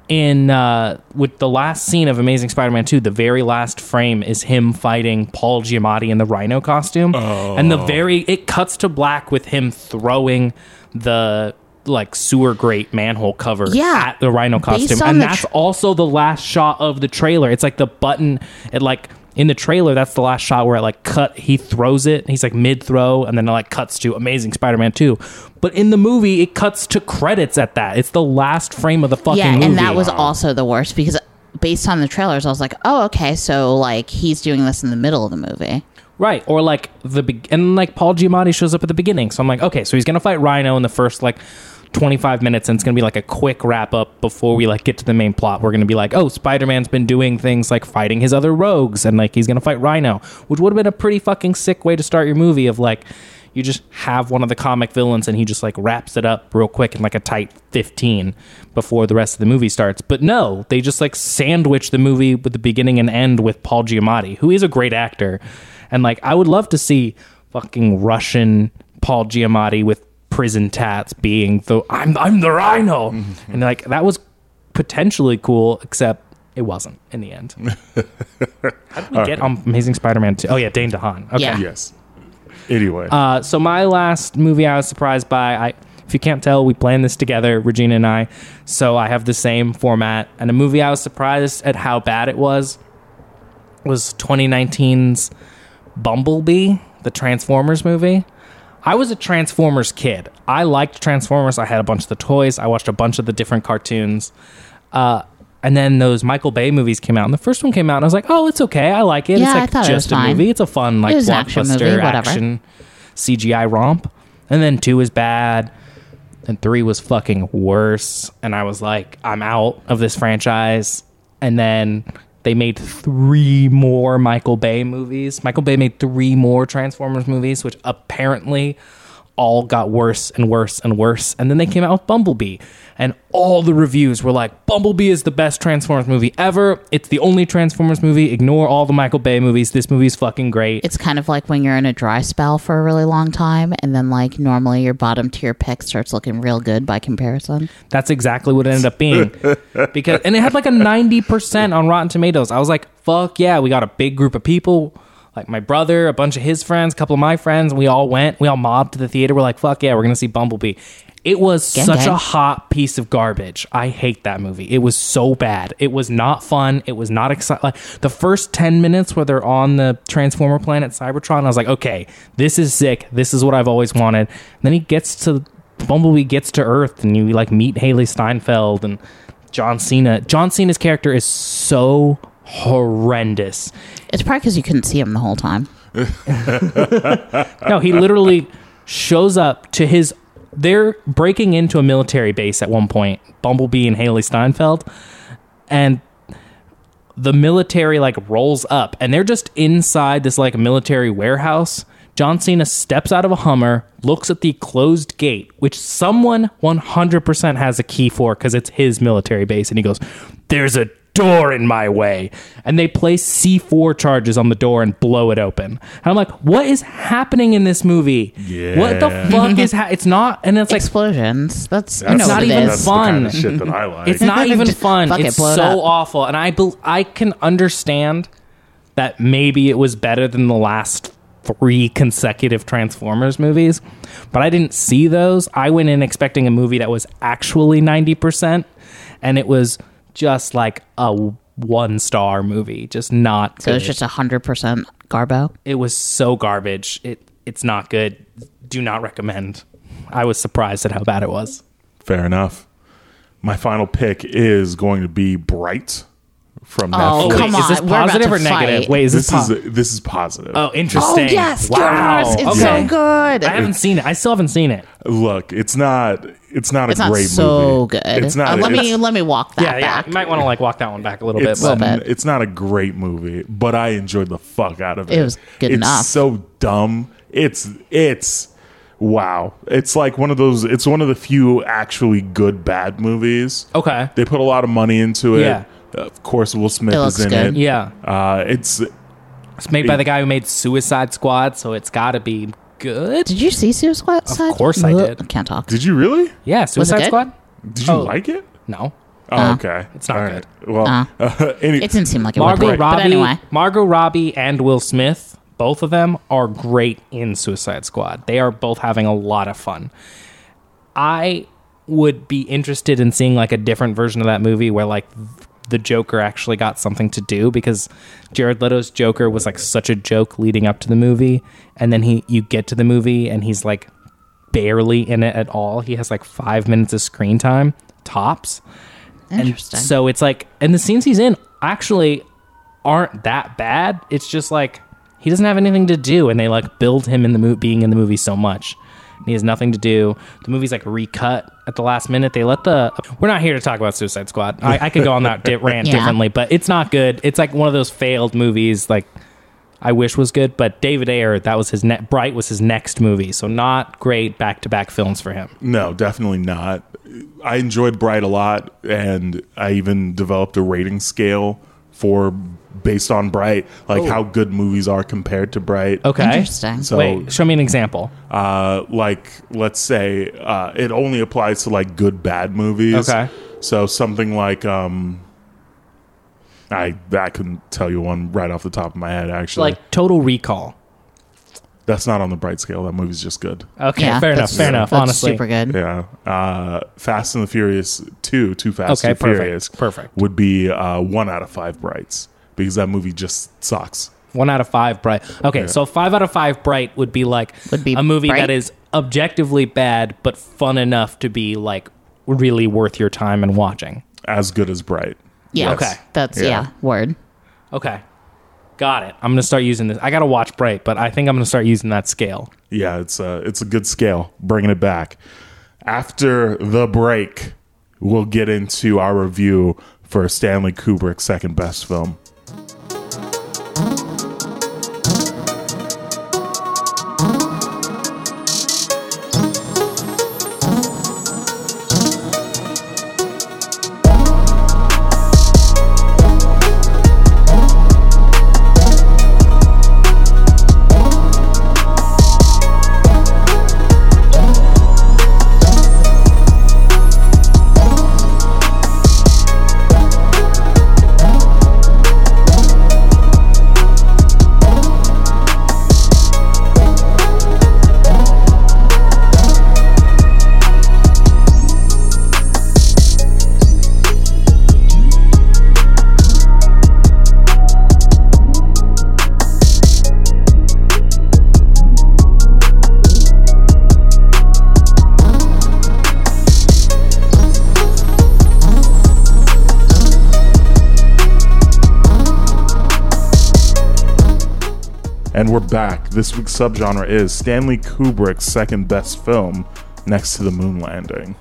in uh, with the last scene of Amazing Spider-Man 2, the very last frame is him fighting Paul Giamatti in the Rhino costume, and the very it cuts to black with him throwing the like sewer grate manhole cover Yeah. at the Rhino costume, and that's tr- also the last shot of the trailer. It's like the button, it like. In the trailer, that's the last shot where it like cut. He throws it. He's like mid throw, and then it like cuts to Amazing Spider-Man Two. But in the movie, it cuts to credits at that. It's the last frame of the fucking yeah, movie. and that was also the worst because based on the trailers, I was like, oh, okay, so like he's doing this in the middle of the movie. Right, or like the be- and like Paul Giamatti shows up at the beginning, so I'm like, okay, so he's gonna fight Rhino in the first like 25 minutes, and it's gonna be like a quick wrap up before we like get to the main plot. We're gonna be like, oh, Spider Man's been doing things like fighting his other rogues, and like he's gonna fight Rhino, which would have been a pretty fucking sick way to start your movie. Of like, you just have one of the comic villains, and he just like wraps it up real quick in like a tight 15 before the rest of the movie starts. But no, they just like sandwich the movie with the beginning and end with Paul Giamatti, who is a great actor. And like, I would love to see fucking Russian Paul Giamatti with prison tats being the I'm I'm the Rhino, and like that was potentially cool, except it wasn't in the end. How did we get on Amazing Spider-Man 2? Oh yeah, Dane DeHaan. Okay. Yeah. Yes. Anyway. Uh, so my last movie I was surprised by, I if you can't tell, we planned this together, Regina and I. So I have the same format, and a movie I was surprised at how bad it was was 2019's Bumblebee, the Transformers movie. I was a Transformers kid. I liked Transformers. I had a bunch of the toys. I watched a bunch of the different cartoons. Uh, and then those Michael Bay movies came out, and the first one came out, and I was like, "Oh, it's okay. I like it. Yeah, it's like it just a fine. movie. It's a fun like It an action blockbuster action CGI romp." And then two was bad, and three was fucking worse. And I was like, "I'm out of this franchise." And then they made three more Michael Bay movies. Michael Bay made three more Transformers movies, which apparently all got worse and worse and worse. And then they came out with Bumblebee. And all the reviews were like, Bumblebee is the best Transformers movie ever. It's the only Transformers movie. Ignore all the Michael Bay movies. This movie's fucking great. It's kind of like when you're in a dry spell for a really long time, and then like normally your bottom tier pick starts looking real good by comparison. That's exactly what it ended up being. because and it had like a 90% on Rotten Tomatoes. I was like, fuck yeah, we got a big group of people. Like my brother, a bunch of his friends, a couple of my friends, we all went. We all mobbed to the theater. We're like, fuck yeah, we're going to see Bumblebee. It was Gang, such gang. a hot piece of garbage. I hate that movie. It was so bad. It was not fun. It was not exciting. Like, the first 10 minutes where they're on the Transformer planet Cybertron, I was like, okay, this is sick. This is what I've always wanted. And then he gets to Bumblebee gets to Earth and you like meet Hailee Steinfeld and John Cena. John Cena's character is so horrendous. It's probably because you couldn't see him the whole time. No, he literally shows up to his. They're breaking into a military base at one point, Bumblebee and Hailee Steinfeld, and the military like rolls up, and they're just inside this like military warehouse. John Cena steps out of a Hummer, looks at the closed gate, which someone 100% has a key for because it's his military base, and he goes, "There's a door in my way. And they place C4 charges on the door and blow it open. And I'm like, what is happening in this movie? What the fuck is ha- it's not and it's like Explosions. That's, That's you know not what it even is. fun. The kind of shit that I like. it's not even fun. fuck it, it's blow it so up. awful. And I bel I can understand that maybe it was better than the last three consecutive Transformers movies, but I didn't see those. I went in expecting a movie that was actually 90% and it was just like a one star movie, just not So good. it's just 100% Garbo. it was so garbage. It it's not good. Do not recommend. I was surprised at how bad it was. Fair enough. My final pick is going to be Bright from Oh, Netflix. wait, come is this on. Positive to or negative? fight. Wait, is this, this po- is this is positive. Oh, interesting. Oh, interesting. yes. Wow. Yes. It's okay. so good. I haven't seen it. I still haven't seen it. Look, it's not it's not a It's not great so movie. good. It's not. Uh, let it's, me let me walk that Yeah, yeah. You might want to like walk that one back a little bit. it's, But Little bit. it's not a great movie, but I enjoyed the fuck out of it. It was good enough. it's enough. so dumb. It's it's wow. It's like one of those. It's one of the few actually good bad movies. okay. They put a lot of money into it. Yeah. Of course, Will Smith It is looks in good. it. Yeah. Uh, it's It's made by the guy who made Suicide Squad, so it's got to be good. Did you see Suicide Squad? Of course I did. I Can't talk. Did you really? Yeah, Suicide good? Squad? Did you Oh. like it? No. Oh, Uh, okay. it's not All good. Well, Uh. any, It didn't seem like it Margot would be. Robbie, But anyway, Margot Robbie and Will Smith, both of them are great in Suicide Squad. They are both having a lot of fun. I would be interested in seeing like a different version of that movie where like the Joker actually got something to do because Jared Leto's Joker was like such a joke leading up to the movie and then he you get to the movie and he's like barely in it at all. He has like 5 minutes of screen time tops. interesting. And so it's like, and the scenes he's in actually aren't that bad. It's just like he doesn't have anything to do, and they like build him in the movie, being in the movie so much. And he has nothing to do. The movie's like recut at the last minute. They let the. We're not here to talk about Suicide Squad. I, I could go on that di- rant Yeah. differently, but it's not good. It's like one of those failed movies. Like I wish was good, but David Ayer, that was his ne- Bright was his next movie, so not great back to back films for him. No, definitely not. I enjoyed Bright a lot, and I even developed a rating scale for based on Bright, like how good movies are compared to Bright. Okay, Interesting. So, Wait, show me an example. uh, like let's say uh, it only applies to like good bad movies. Okay. So something like um, I I couldn't tell you one right off the top of my head. Actually, Like Total Recall. That's not on the Bright scale. That movie's just good. Okay, yeah, fair enough. that's- Fair enough. That's Honestly, super good. Yeah. Uh, Fast and the Furious two, Too Fast, Okay, Too perfect, Furious, perfect. would be uh, one out of five Brights because that movie just sucks. one out of five bright. Okay, so five out of five bright would be like Would be a movie Bright? that is objectively bad but fun enough to be like really worth your time and watching. As good as Bright. Yeah. Okay. That's Yeah. yeah. Word. Okay, got it. I'm gonna start using this. I gotta watch Bright, but I think I'm gonna start using that scale. Yeah, it's a it's a good scale, bringing it back. After the break, we'll get into our review for Stanley Kubrick's second best film. This week's subgenre is Stanley Kubrick's second best film, next to the moon landing.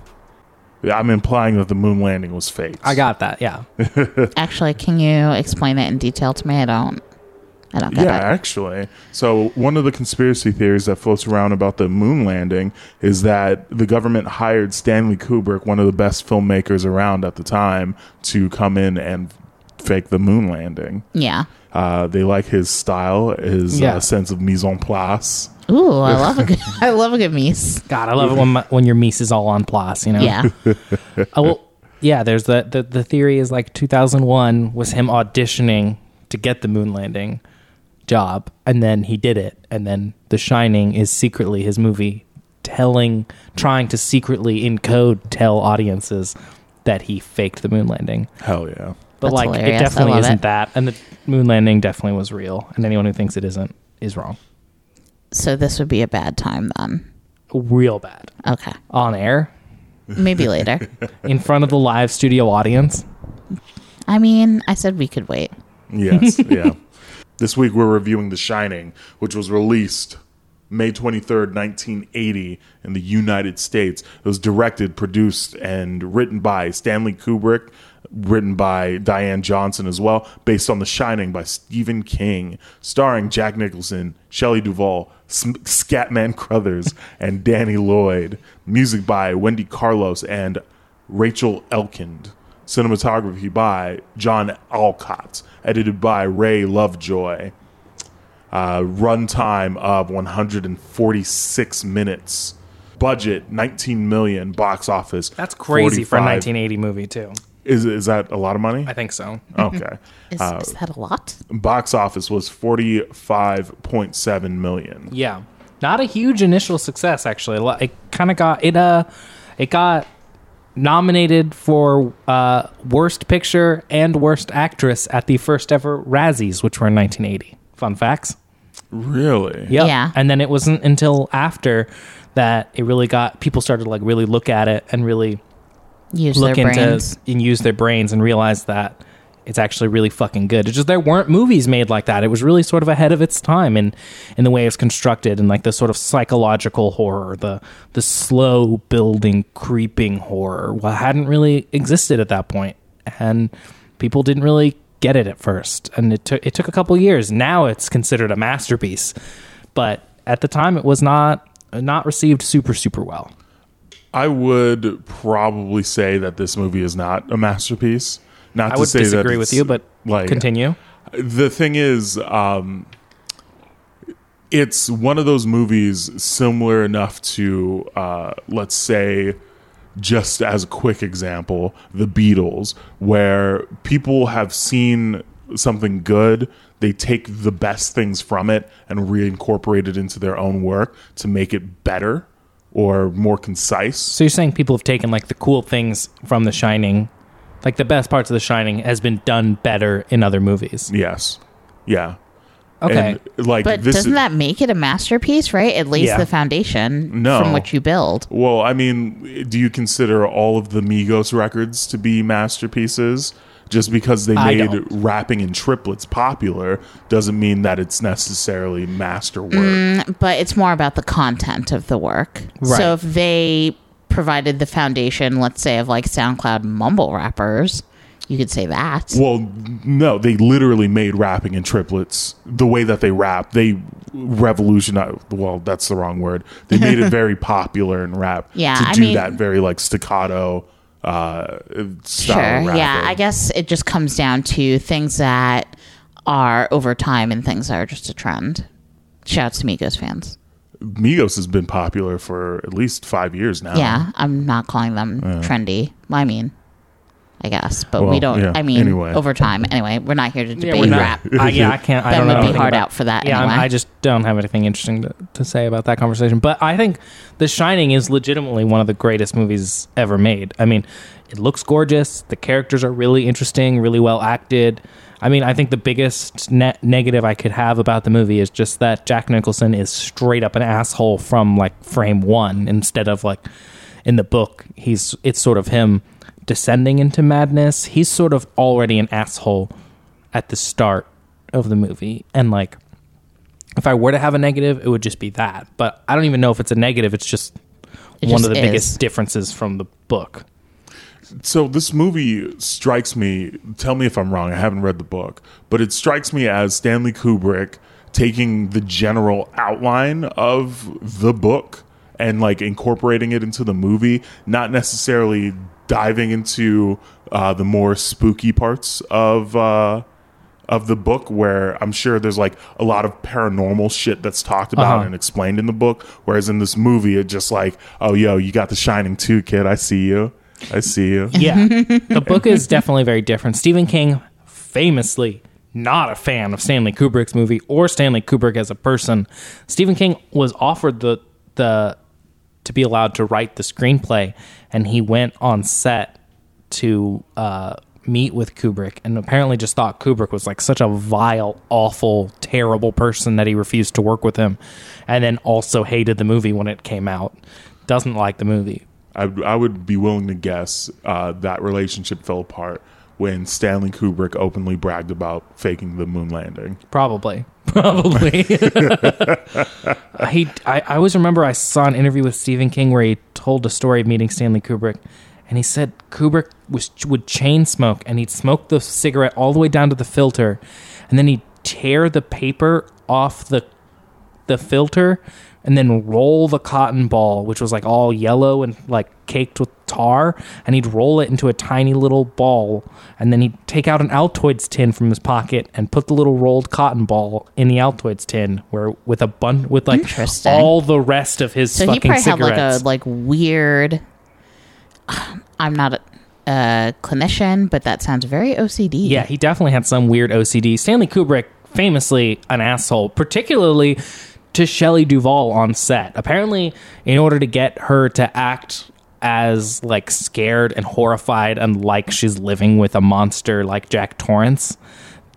I'm implying that the moon landing was fake. I got that. Yeah. Actually, can you explain it in detail to me? I don't. I don't get Yeah, it. actually. So, one of the conspiracy theories that floats around about the moon landing is that the government hired Stanley Kubrick, one of the best filmmakers around at the time, to come in and fake the moon landing. Yeah. Uh, they like his style, his Yeah. uh, sense of mise en place. Ooh, I love a good. I love a good Mies. God, I love it when my, when your Mies is all on plus, you know. Yeah. Oh, well, yeah. There's the, the the theory is like 2001 was him auditioning to get the moon landing job, and then he did it, and then The Shining is secretly his movie telling, trying to secretly in code tell audiences that he faked the moon landing. Hell yeah. But That's like, hilarious. it definitely isn't it. that, and the moon landing definitely was real, and anyone who thinks it isn't is wrong. so this would be a bad time then. Real bad Okay. on air Maybe later. in front of the live studio audience. I mean, I said we could wait. Yes, yeah. This week we're reviewing The Shining, which was released May 23rd, 1980 in the United States. It was directed, produced, and written by Stanley Kubrick, written by Diane Johnson as well, based on The Shining by Stephen King, starring Jack Nicholson, Shelley Duvall, Scatman Crothers, and Danny Lloyd. Music by Wendy Carlos and Rachel Elkind. Cinematography by John Alcott. Edited by Ray Lovejoy. Uh, runtime of 146 minutes. Budget 19 million. Box office. That's crazy for a 1980 movie too. Is is that a lot of money? I think so. Okay. Is, Uh, is that a lot? box office was 45.7 million. Yeah, not a huge initial success actually. Lo- It kind of got it. Uh, it got nominated for uh, worst picture and worst actress at the first ever Razzies, which were in 1980. Fun facts. Really? Yep. Yeah. And then it wasn't until after that it really got people started to like really look at it and really Use look their into brains. and use their brains and realize that it's actually really fucking good. It's just there weren't movies made like that. It was really sort of ahead of its time in in the way it's constructed and like the sort of psychological horror, the the slow building, creeping horror. Well, hadn't really existed at that point, and people didn't really get it at first. And it took it took a couple years. Now it's considered a masterpiece, but at the time it was not not received super super well. I would probably say that this movie is not a masterpiece. Not I to would say that disagree with it's, you, but like continue. the thing is, um, it's one of those movies similar enough to, uh, let's say, just as a quick example, The Beatles, where people have seen something good, they take the best things from it and reincorporate it into their own work to make it better or more concise. So you're saying people have taken like the cool things from The Shining, like the best parts of The Shining has been done better in other movies. Yes. Yeah. Okay. And, like But this doesn't is- that make it a masterpiece, right? It lays Yeah. the foundation No. from which you build. Well, I mean, do you consider all of the Migos records to be masterpieces? Just because they I made don't. rapping in triplets popular doesn't mean that it's necessarily masterwork. Mm, But it's more about the content of the work. Right. So if they provided the foundation, let's say, of like SoundCloud mumble rappers, you could say that. Well, no, they literally made rapping in triplets the way that they rap. They revolutionized. Well, that's the wrong word. They made it very popular in rap. Yeah, to I do mean- that very like staccato uh, style. Sure. Yeah. I guess it just comes down to things that are over time and things that are just a trend. Shouts to Migos fans. Migos has been popular for at least five years now. Yeah, I'm not calling them trendy. I mean, I guess, but we don't. yeah, I mean, anyway. over time. Anyway, we're not here to debate we're rap. I, yeah, I can't. I Ben don't would know be hard about- out for that Yeah, I'm- anyway. I just don't have anything interesting to, to say about that conversation. But I think The Shining is legitimately one of the greatest movies ever made. I mean, it looks gorgeous. The characters are really interesting, really well acted. I mean, I think the biggest ne- negative I could have about the movie is just that Jack Nicholson is straight up an asshole from like frame one instead of like in the book. He's it's sort of him descending into madness. He's sort of already an asshole at the start of the movie, and like if I were to have a negative, it would just be that. But I don't even know if it's a negative. It's just It one just of the is. biggest differences from the book. So this movie strikes me. Tell me if I'm wrong. I haven't read the book, but it strikes me as Stanley Kubrick taking the general outline of the book and like incorporating it into the movie, not necessarily diving into uh, the more spooky parts of uh, of the book, where I'm sure there's like a lot of paranormal shit that's talked about Uh-huh. and explained in the book. Whereas in this movie, it just like, oh, yo, you got The Shining too, kid. I see you. I see you. Yeah. the book is definitely very different. Stephen King, famously not a fan of Stanley Kubrick's movie or Stanley Kubrick as a person. Stephen King was offered the the to be allowed to write the screenplay, and he went on set to uh, meet with Kubrick, and apparently just thought Kubrick was like such a vile, awful, terrible person that he refused to work with him, and then also hated the movie when it came out. Doesn't like the movie. I, I would be willing to guess uh, that relationship fell apart when Stanley Kubrick openly bragged about faking the moon landing. Probably. Probably. he, I, I always remember I saw an interview with Stephen King where he told a story of meeting Stanley Kubrick. And he said Kubrick was would chain smoke and he'd smoke the cigarette all the way down to the filter. And then he'd tear the paper off the the filter and then roll the cotton ball, which was like all yellow and like caked with tar, and he'd roll it into a tiny little ball, and then he'd take out an Altoids tin from his pocket and put the little rolled cotton ball in the Altoids tin, where with a bun with like all the rest of his So he probably had like a like weird. I'm not a, a clinician, but that sounds very OCD. Yeah, he definitely had some weird OCD. Stanley Kubrick, famously an asshole, particularly to Shelley Duvall on set. Apparently, in order to get her to act as like scared and horrified and like she's living with a monster like Jack Torrance,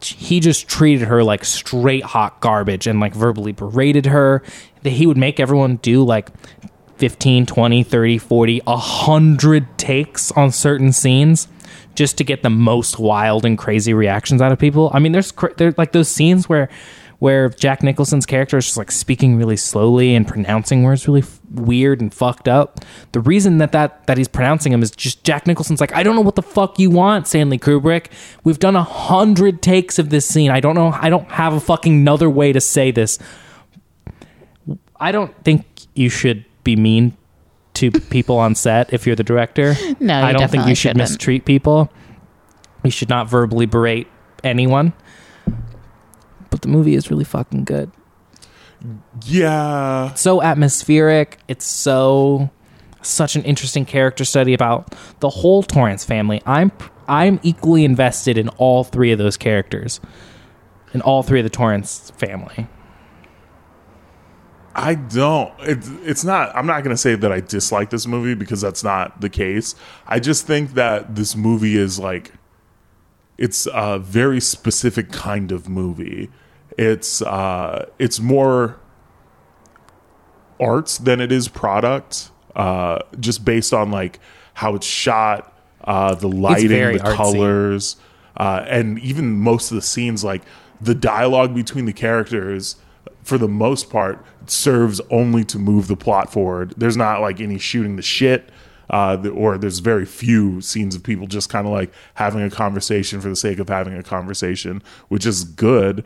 he just treated her like straight hot garbage and like verbally berated her. That he would make everyone do like 15, 20, 30, 40, 100 takes on certain scenes just to get the most wild and crazy reactions out of people. I mean, there's cr- there's like those scenes where where Jack Nicholson's character is just like speaking really slowly and pronouncing words really f- weird and fucked up. The reason that, that that he's pronouncing them is just Jack Nicholson's like, I don't know what the fuck you want, Stanley Kubrick. We've done a hundred takes of this scene. I don't know. I don't have a fucking another way to say this. I don't think you should be mean to people on set if you're the director. No, I don't think you should shouldn't. mistreat people. You should not verbally berate anyone. But the movie is really fucking good. Yeah. So atmospheric. It's so such an interesting character study about the whole Torrance family. I'm I'm equally invested in all three of those characters. In all three of the Torrance family. I don't. It's it's not. I'm not going to say that I dislike this movie because that's not the case. I just think that this movie is like, it's a very specific kind of movie. It's uh, it's more arts than it is product. Uh, just based on like how it's shot, uh, the lighting, the artsy. colors, uh, and even most of the scenes, like the dialogue between the characters, for the most part, serves only to move the plot forward. There's not like any shooting the shit. Uh, the- or there's very few scenes of people just kind of like having a conversation for the sake of having a conversation, which is good.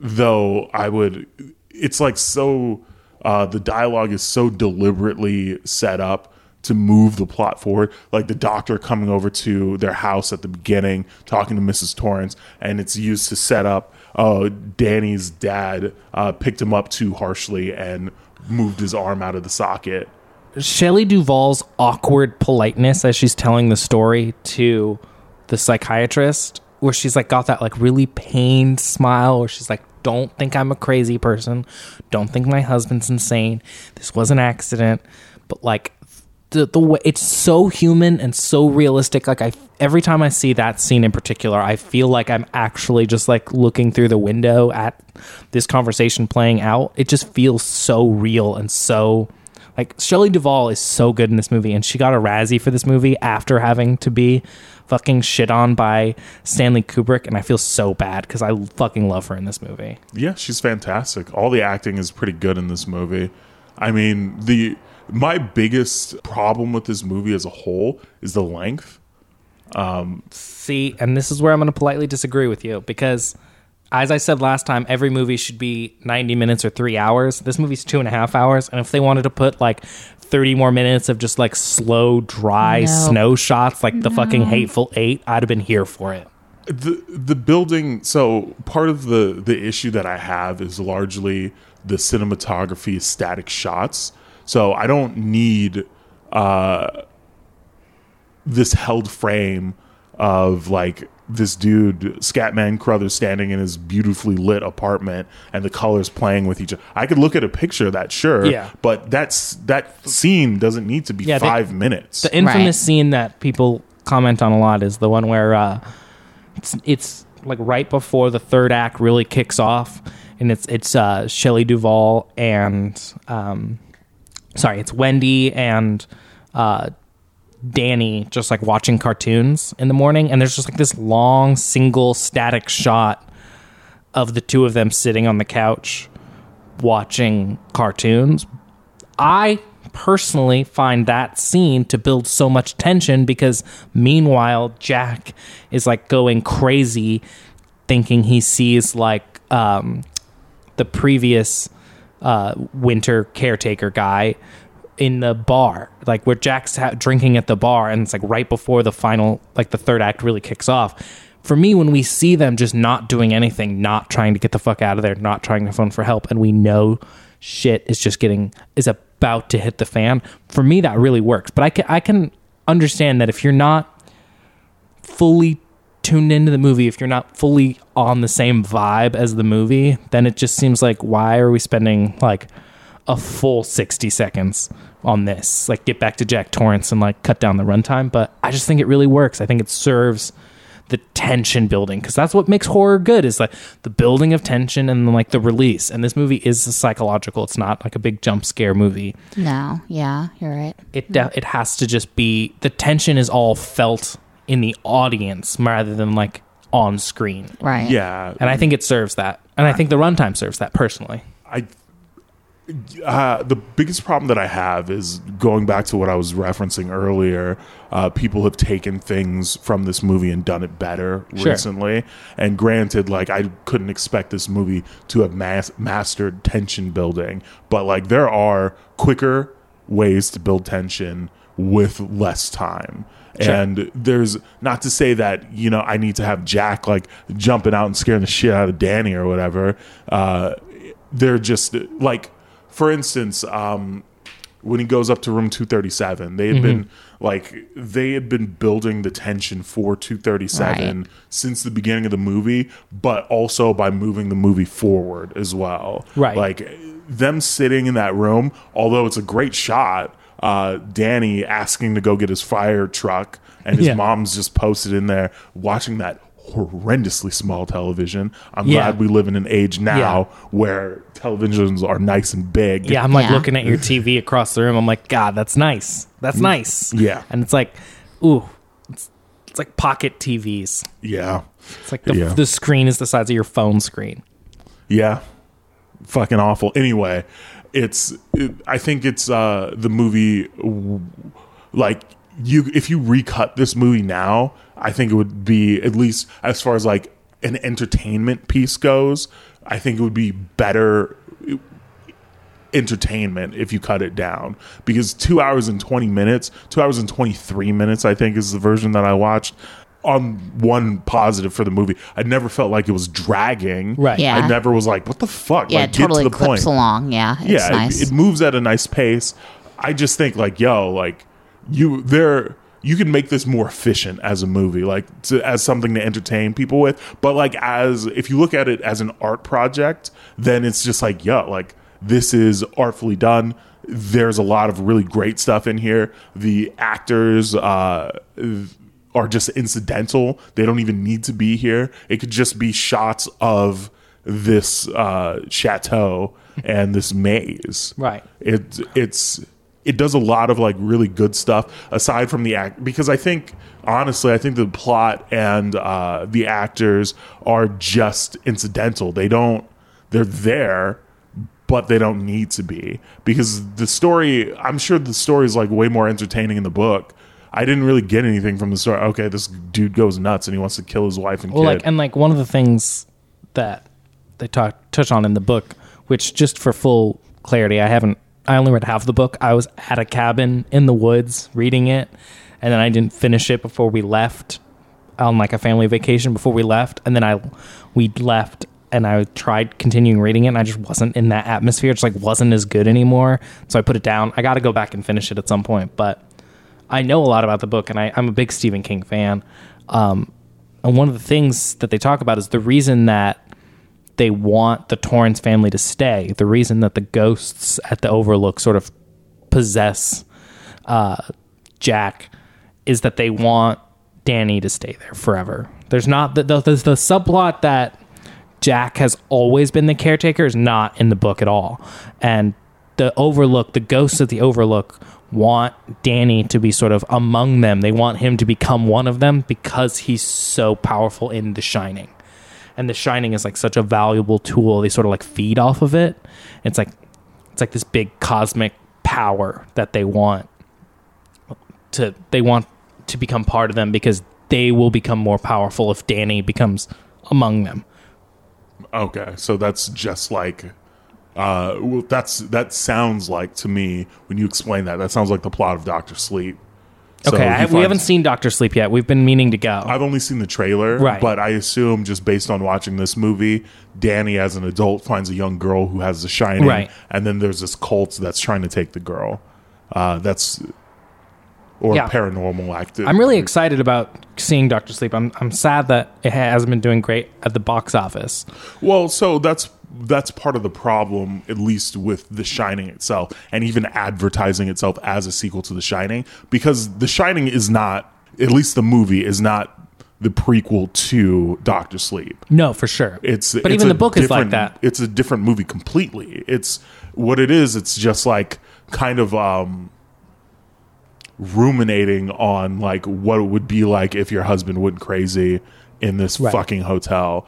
Though I would, it's like so, uh, the dialogue is so deliberately set up to move the plot forward. Like the doctor coming over to their house at the beginning, talking to Mrs. Torrance, and it's used to set up. Oh, Danny's dad uh, picked him up too harshly and moved his arm out of the socket. Shelley Duvall's awkward politeness as she's telling the story to the psychiatrist, where she's like got that like really pained smile, where she's like, "Don't think I'm a crazy person. Don't think my husband's insane. This was an accident." But like the the way it's so human and so realistic. Like I every time I see that scene in particular, I feel like I'm actually just like looking through the window at this conversation playing out. It just feels so real and so like Shelley Duvall is so good in this movie, and she got a Razzie for this movie after having to be fucking shit on by Stanley Kubrick, and I feel so bad because I fucking love her in this movie. Yeah, she's fantastic. All the acting is pretty good in this movie. I mean, the my biggest problem with this movie as a whole is the length. Um, See, and this is where I'm going to politely disagree with you because, as I said last time, every movie should be 90 minutes or three hours. This movie's two and a half hours, and if they wanted to put like 30 more minutes of just like slow, dry No. snow shots, like the fucking Hateful Eight, I'd have been here for it. the the building so part of the the issue that i have is largely the cinematography static shots so i don't need uh this held frame of like this dude scatman crothers standing in his beautifully lit apartment and the colors playing with each other i could look at a picture of that sure Yeah. but that's that scene doesn't need to be Yeah, they- five minutes The infamous Right. scene that people comment on a lot is the one where uh, it's it's like right before the third act really kicks off, and it's it's uh, Shelley Duvall and um, sorry, it's Wendy and uh, Danny just like watching cartoons in the morning, and there's just like this long single static shot of the two of them sitting on the couch watching cartoons. I personally find that scene to build so much tension because meanwhile Jack is like going crazy thinking he sees like um the previous uh winter caretaker guy in the bar like where Jack's ha- drinking at the bar and it's like right before the final like the third act really kicks off. For me when we see them just not doing anything not trying to get the fuck out of there not trying to phone for help and we know shit is just getting is about to hit the fan for me that really works. But i can i can understand that if you're not fully tuned into the movie if you're not fully on the same vibe as the movie then it just seems like why are we spending like a full 60 seconds on this. Like get back to jack torrance and like cut down the runtime but i just think it really works. I think it serves the tension building because that's what makes horror good is like the building of tension and then like the release. And this movie is psychological. It's not like a big jump scare movie. No, yeah, you're right. it de- it has to just be the tension is all felt in the audience rather than like on screen. Right. yeah. And i think it serves that. And i think the runtime serves that personally. I uh, the biggest problem that I have is going back to what I was referencing earlier. Uh, people have taken things from this movie and done it better Sure. recently. And granted, like I couldn't expect this movie to have mas- mastered tension building, but like there are quicker ways to build tension with less time. Sure. And there's not to say that you know I need to have Jack like jumping out and scaring the shit out of Danny or whatever. Uh, they're just like, for instance, um, when he goes up to room 237, they had been like they had been building the tension for 237 Right. since the beginning of the movie, but also by moving the movie forward as well. Right. Like them sitting in that room, although it's a great shot, uh, Danny asking to go get his fire truck, and his Yeah. mom's just posted in there watching that horrendously small television. I'm Yeah. glad we live in an age now Yeah. where televisions are nice and big. yeah i'm like Yeah. looking at your tv across the room i'm like god that's nice that's nice Yeah. and it's like ooh it's, it's like pocket tvs Yeah. it's like the, Yeah. the screen is the size of your phone screen Yeah. Fucking awful. Anyway, it's it, I think it's uh the movie like you if you recut this movie now, I think it would be at least as far as like an entertainment piece goes, I think it would be better entertainment if you cut it down. Because two hours and 20 minutes two hours and 23 minutes i think is the version that i watched on one positive for the movie. I never felt like it was dragging. Right. Yeah. i never was like what the fuck? Yeah, like it totally get to the clips point. along. Yeah, it's yeah it- it, moves at a nice pace. I just think like yo like you there you can make this more efficient as a movie like to, as something to entertain people with. But like as if you look at it as an art project then it's just like yo like this is artfully done. There's a lot of really great stuff in here. The actors uh are just incidental. They don't even need to be here. It could just be shots of this uh chateau and this maze. Right. it it's it does a lot of like really good stuff aside from the act because I think honestly I think the plot and uh, the actors are just incidental. They don't they're there but they don't need to be because the story I'm sure the story is like way more entertaining in the book. I didn't really get anything from the story. Okay, this dude goes nuts and he wants to kill his wife and Well, kid. like, and like one of the things that they talk touch on in the book, which just for full clarity, I haven't I only read half the book. I was at a cabin in the woods reading it, and then I didn't finish it before we left on like a family vacation before we left, and then I we left and I tried continuing reading it, and I just wasn't in that atmosphere. It just like wasn't as good anymore. So I put it down. I got to go back and finish it at some point, but I know a lot about the book, and I, I'm a big Stephen King fan. Um, and one of the things that they talk about is the reason that they want the Torrance family to stay. The reason that the ghosts at the Overlook sort of possess uh, Jack is that they want Danny to stay there forever. There's not the the, the, the subplot that Jack has always been the caretaker is not in the book at all, and the Overlook, the ghosts of the Overlook, want Danny to be sort of among them. They want him to become one of them because he's so powerful in The Shining and the shining is like such a valuable tool. They sort of like feed off of it. It's like it's like this big cosmic power that they want to they want to become part of them because they will become more powerful if danny becomes among them. Okay, so that's just like uh well, that's that sounds like to me when you explain that that sounds like the plot of Doctor Sleep. So okay I, we haven't seen dr sleep yet we've been meaning to go I've only seen the trailer, Right. but I assume just based on watching this movie, Danny as an adult finds a young girl who has the shining, Right. and then there's this cult that's trying to take the girl. Uh, that's or Yeah. paranormal activity. i'm really excited about seeing dr sleep i'm, I'm sad that it hasn't been doing great at the box office Well, so that's that's part of the problem, at least with The Shining itself, and even advertising itself as a sequel to The Shining, because The Shining is not, at least the movie is not the prequel to Doctor Sleep. no for sure It's but it's even the book is like that It's a different movie completely. It's what it is. It's just like kind of um ruminating on like what it would be like if your husband went crazy in this Right. fucking hotel.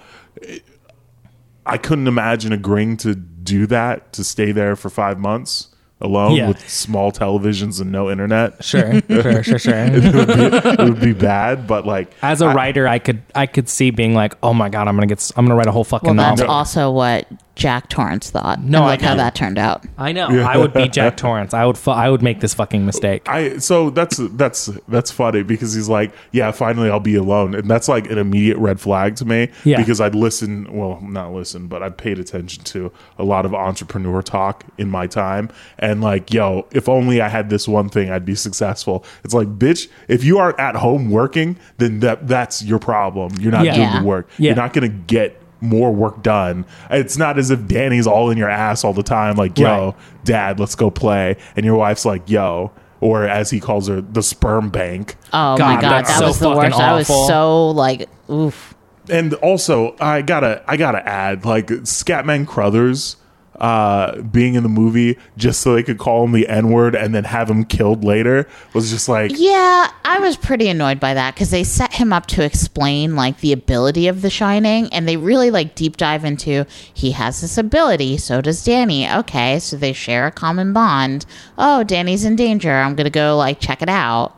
I couldn't imagine agreeing to do that to stay there for five months alone Yeah. with small televisions and no internet. sure sure sure sure it, would be, it would be bad, but like as a writer, I could I could see being like, oh my god, I'm gonna get I'm gonna write a whole fucking Well, that's novel. also what Jack Torrance thought. No, No, I like how that turned out. I know. I would be Jack Torrance. I would fu- I would make this fucking mistake. I so that's that's that's funny because he's like, yeah, finally I'll be alone, and that's like an immediate red flag to me. Yeah. because I'd listen, well, not listen, but I paid attention to a lot of entrepreneur talk in my time, and like, yo, if only I had this one thing, I'd be successful. It's like, bitch, if you aren't at home working, then that that's your problem. You're not Yeah. doing Yeah. the work. Yeah. You're not gonna get more work done. It's not as if Danny's all in your ass all the time, like, yo, Right. dad, let's go play. And your wife's like, yo, or as he calls her, the sperm bank. Oh God, my god, that so was the fucking worst. I was so like, oof. And also, I gotta, I gotta add, like, Scatman Crothers uh, being in the movie just so they could call him the N word and then have him killed later was just like, Yeah, I was pretty annoyed by that because they set him up to explain like the ability of The Shining, and they really like deep dive into he has this ability, so does Danny. Okay, so they share a common bond. Oh, Danny's in danger. I'm gonna go like check it out.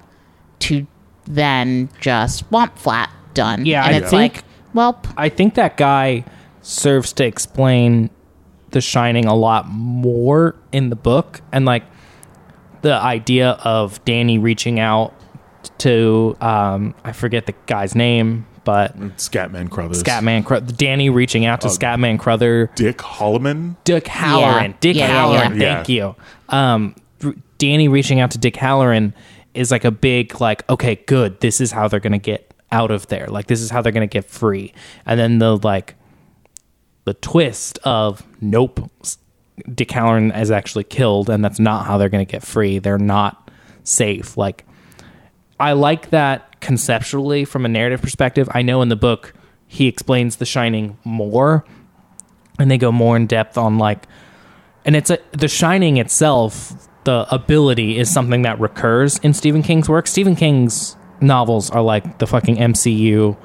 To then just womp flat done. Yeah, and I it's think- like, well, I think that guy serves to explain The Shining a lot more in the book, and like the idea of Danny reaching out to um, I forget the guy's name, but Scatman Crothers. Scatman Cro- Danny reaching out to Scatman Crother. Dick Holloman. Dick Hallorann. Yeah. Dick Yeah, yeah, Hallorann. yeah. Thank you. Um, r- Danny reaching out to Dick Hallorann is like a big like, okay, good. This is how they're gonna get out of there. Like this is how they're gonna get free. And then the like the twist of nope, Dick is actually killed, and that's not how they're gonna get free. They're not safe. Like I like that conceptually from a narrative perspective. I know in the book he explains The Shining more, and they go more in depth on like, and it's a The Shining itself. The ability is something that recurs in Stephen King's work. Stephen King's novels are like the fucking MCU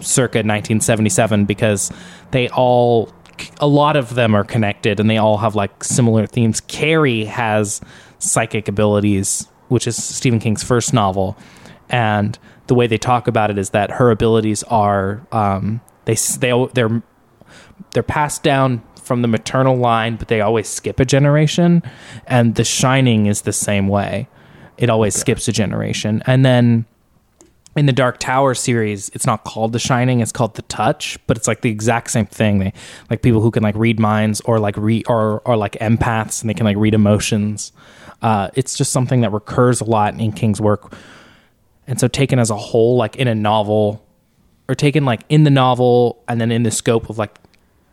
circa 1977 because they all a lot of them are connected and they all have like similar themes. Carrie has psychic abilities, which is Stephen King's first novel, and the way they talk about it is that her abilities are um, they they they're they're passed down from the maternal line, but they always skip a generation. And The Shining is the same way. It always skips a generation. And then in the Dark Tower series, it's not called The Shining, it's called The Touch, but it's like the exact same thing. They like people who can like read minds or like read or or like empaths and they can like read emotions. Uh, it's just something that recurs a lot in King's work. And so taken as a whole, like in a novel, or taken like in the novel and then in the scope of like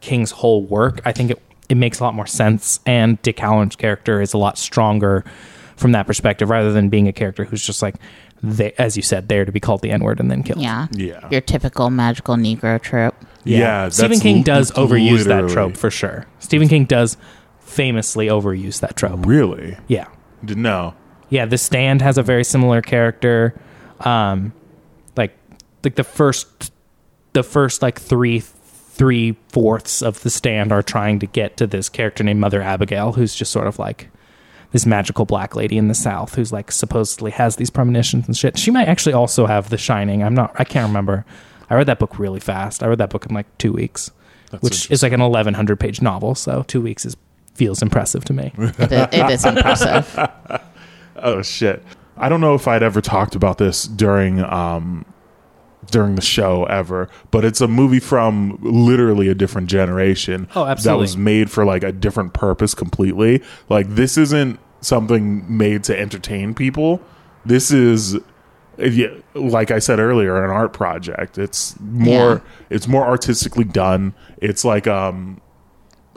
King's whole work, I think it, it makes a lot more sense. And Dick Hallorann's character is a lot stronger from that perspective rather than being a character who's just like, they, as you said, there to be called the N word and then killed. Yeah. Yeah. Your typical magical Negro trope. Yeah, Stephen King does overuse that literally- trope for sure. Stephen King does famously overuse that trope. Really? Yeah. Didn't know. Yeah, The Stand has a very similar character. Um, like, like the first, the first like three, three fourths of The Stand are trying to get to this character named Mother Abigail, who's just sort of like this magical black lady in the South, who's like supposedly has these premonitions and shit. She might actually also have The Shining. I'm not. I can't remember. I read that book really fast. I read that book in like two weeks, which is like an 1100 page novel. So two weeks is feels impressive to me. It is, it is impressive. Oh shit. I don't know if I'd ever talked about this during um during the show ever, but it's a movie from literally a different generation. Oh, absolutely. That was made for like a different purpose completely. Like this isn't something made to entertain people. This is like I said earlier, an art project. It's more Yeah. it's more artistically done. It's like um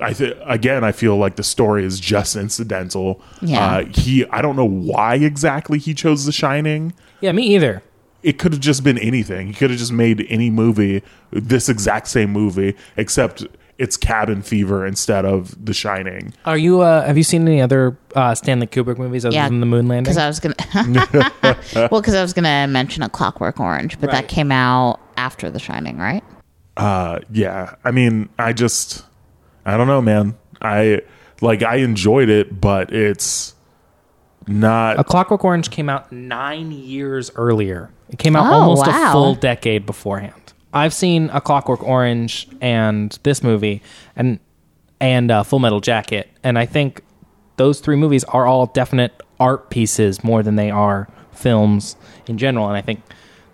I th- again, I feel like the story is just incidental. Yeah. Uh, he, I don't know why exactly he chose The Shining. yeah, me either. It could have just been anything. He could have just made any movie, this exact same movie, except it's Cabin Fever instead of The Shining. Are you? Uh, have you seen any other uh, Stanley Kubrick movies other Yeah, than the Moon Landing? Because I was gonna, well, because I was gonna mention a Clockwork Orange, but Right. that came out after The Shining, right? Uh, yeah. I mean, I just, I don't know, man. I like, I enjoyed it, but it's not. A Clockwork Orange came out nine years earlier. It came out Oh, almost a full decade beforehand. I've seen A Clockwork Orange and this movie and and uh, Full Metal Jacket, and I think those three movies are all definite art pieces more than they are films in general. And I think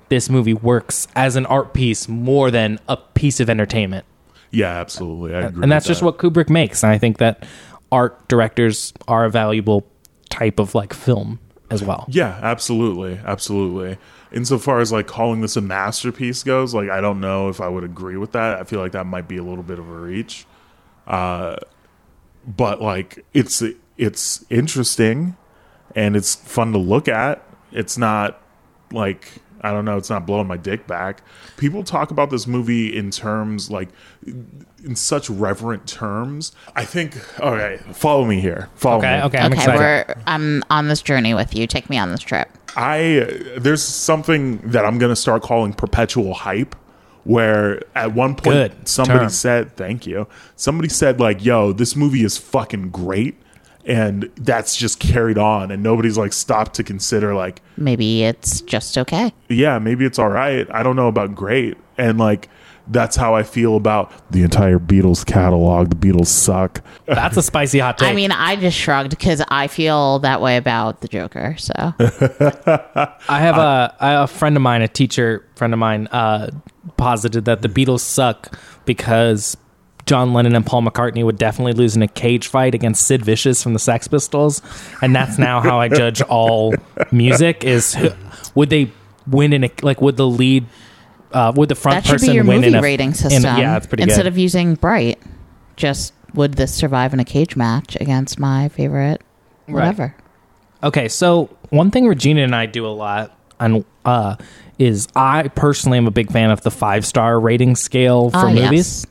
this movie works as an art piece more than a piece of entertainment. yeah, absolutely. I agree. and that's with just what Kubrick makes. And I think that art directors are a valuable type of like film as well. Yeah, absolutely, absolutely. Insofar as like calling this a masterpiece goes, like I don't know if I would agree with that. I feel like that might be a little bit of a reach. Uh, but like it's it's interesting and it's fun to look at. It's not like I don't know, it's not blowing my dick back. People talk about this movie in terms like in such reverent terms. I think okay, follow me here. Follow Okay, me. okay, I'm okay, excited. we're I'm on this journey with you. Take me on this trip. I there's something that I'm gonna start calling perpetual hype, where at one point Good somebody term. said, "Thank you." Somebody said like, "Yo, this movie is fucking great," and that's just carried on, and nobody's like stopped to consider like, Maybe it's just okay. yeah, maybe it's all right. I don't know about great, and like that's how I feel about the entire Beatles catalog. The Beatles suck. That's a spicy hot take. I mean, I just shrugged because I feel that way about the Joker. So I have a, I have a friend of mine, a teacher friend of mine, uh, posited that the Beatles suck because John Lennon and Paul McCartney would definitely lose in a cage fight against Sid Vicious from the Sex Pistols, and that's now how I judge all music. Is would they win in a like would the lead uh, would the front that should person be your win movie in a rating in- system. yeah, that's pretty good. Instead good. of using Bright, just would this survive in a cage match against my favorite whatever? Okay, so one thing Regina and I do a lot and uh, is I personally am a big fan of the five star rating scale for Ah, movies. yes.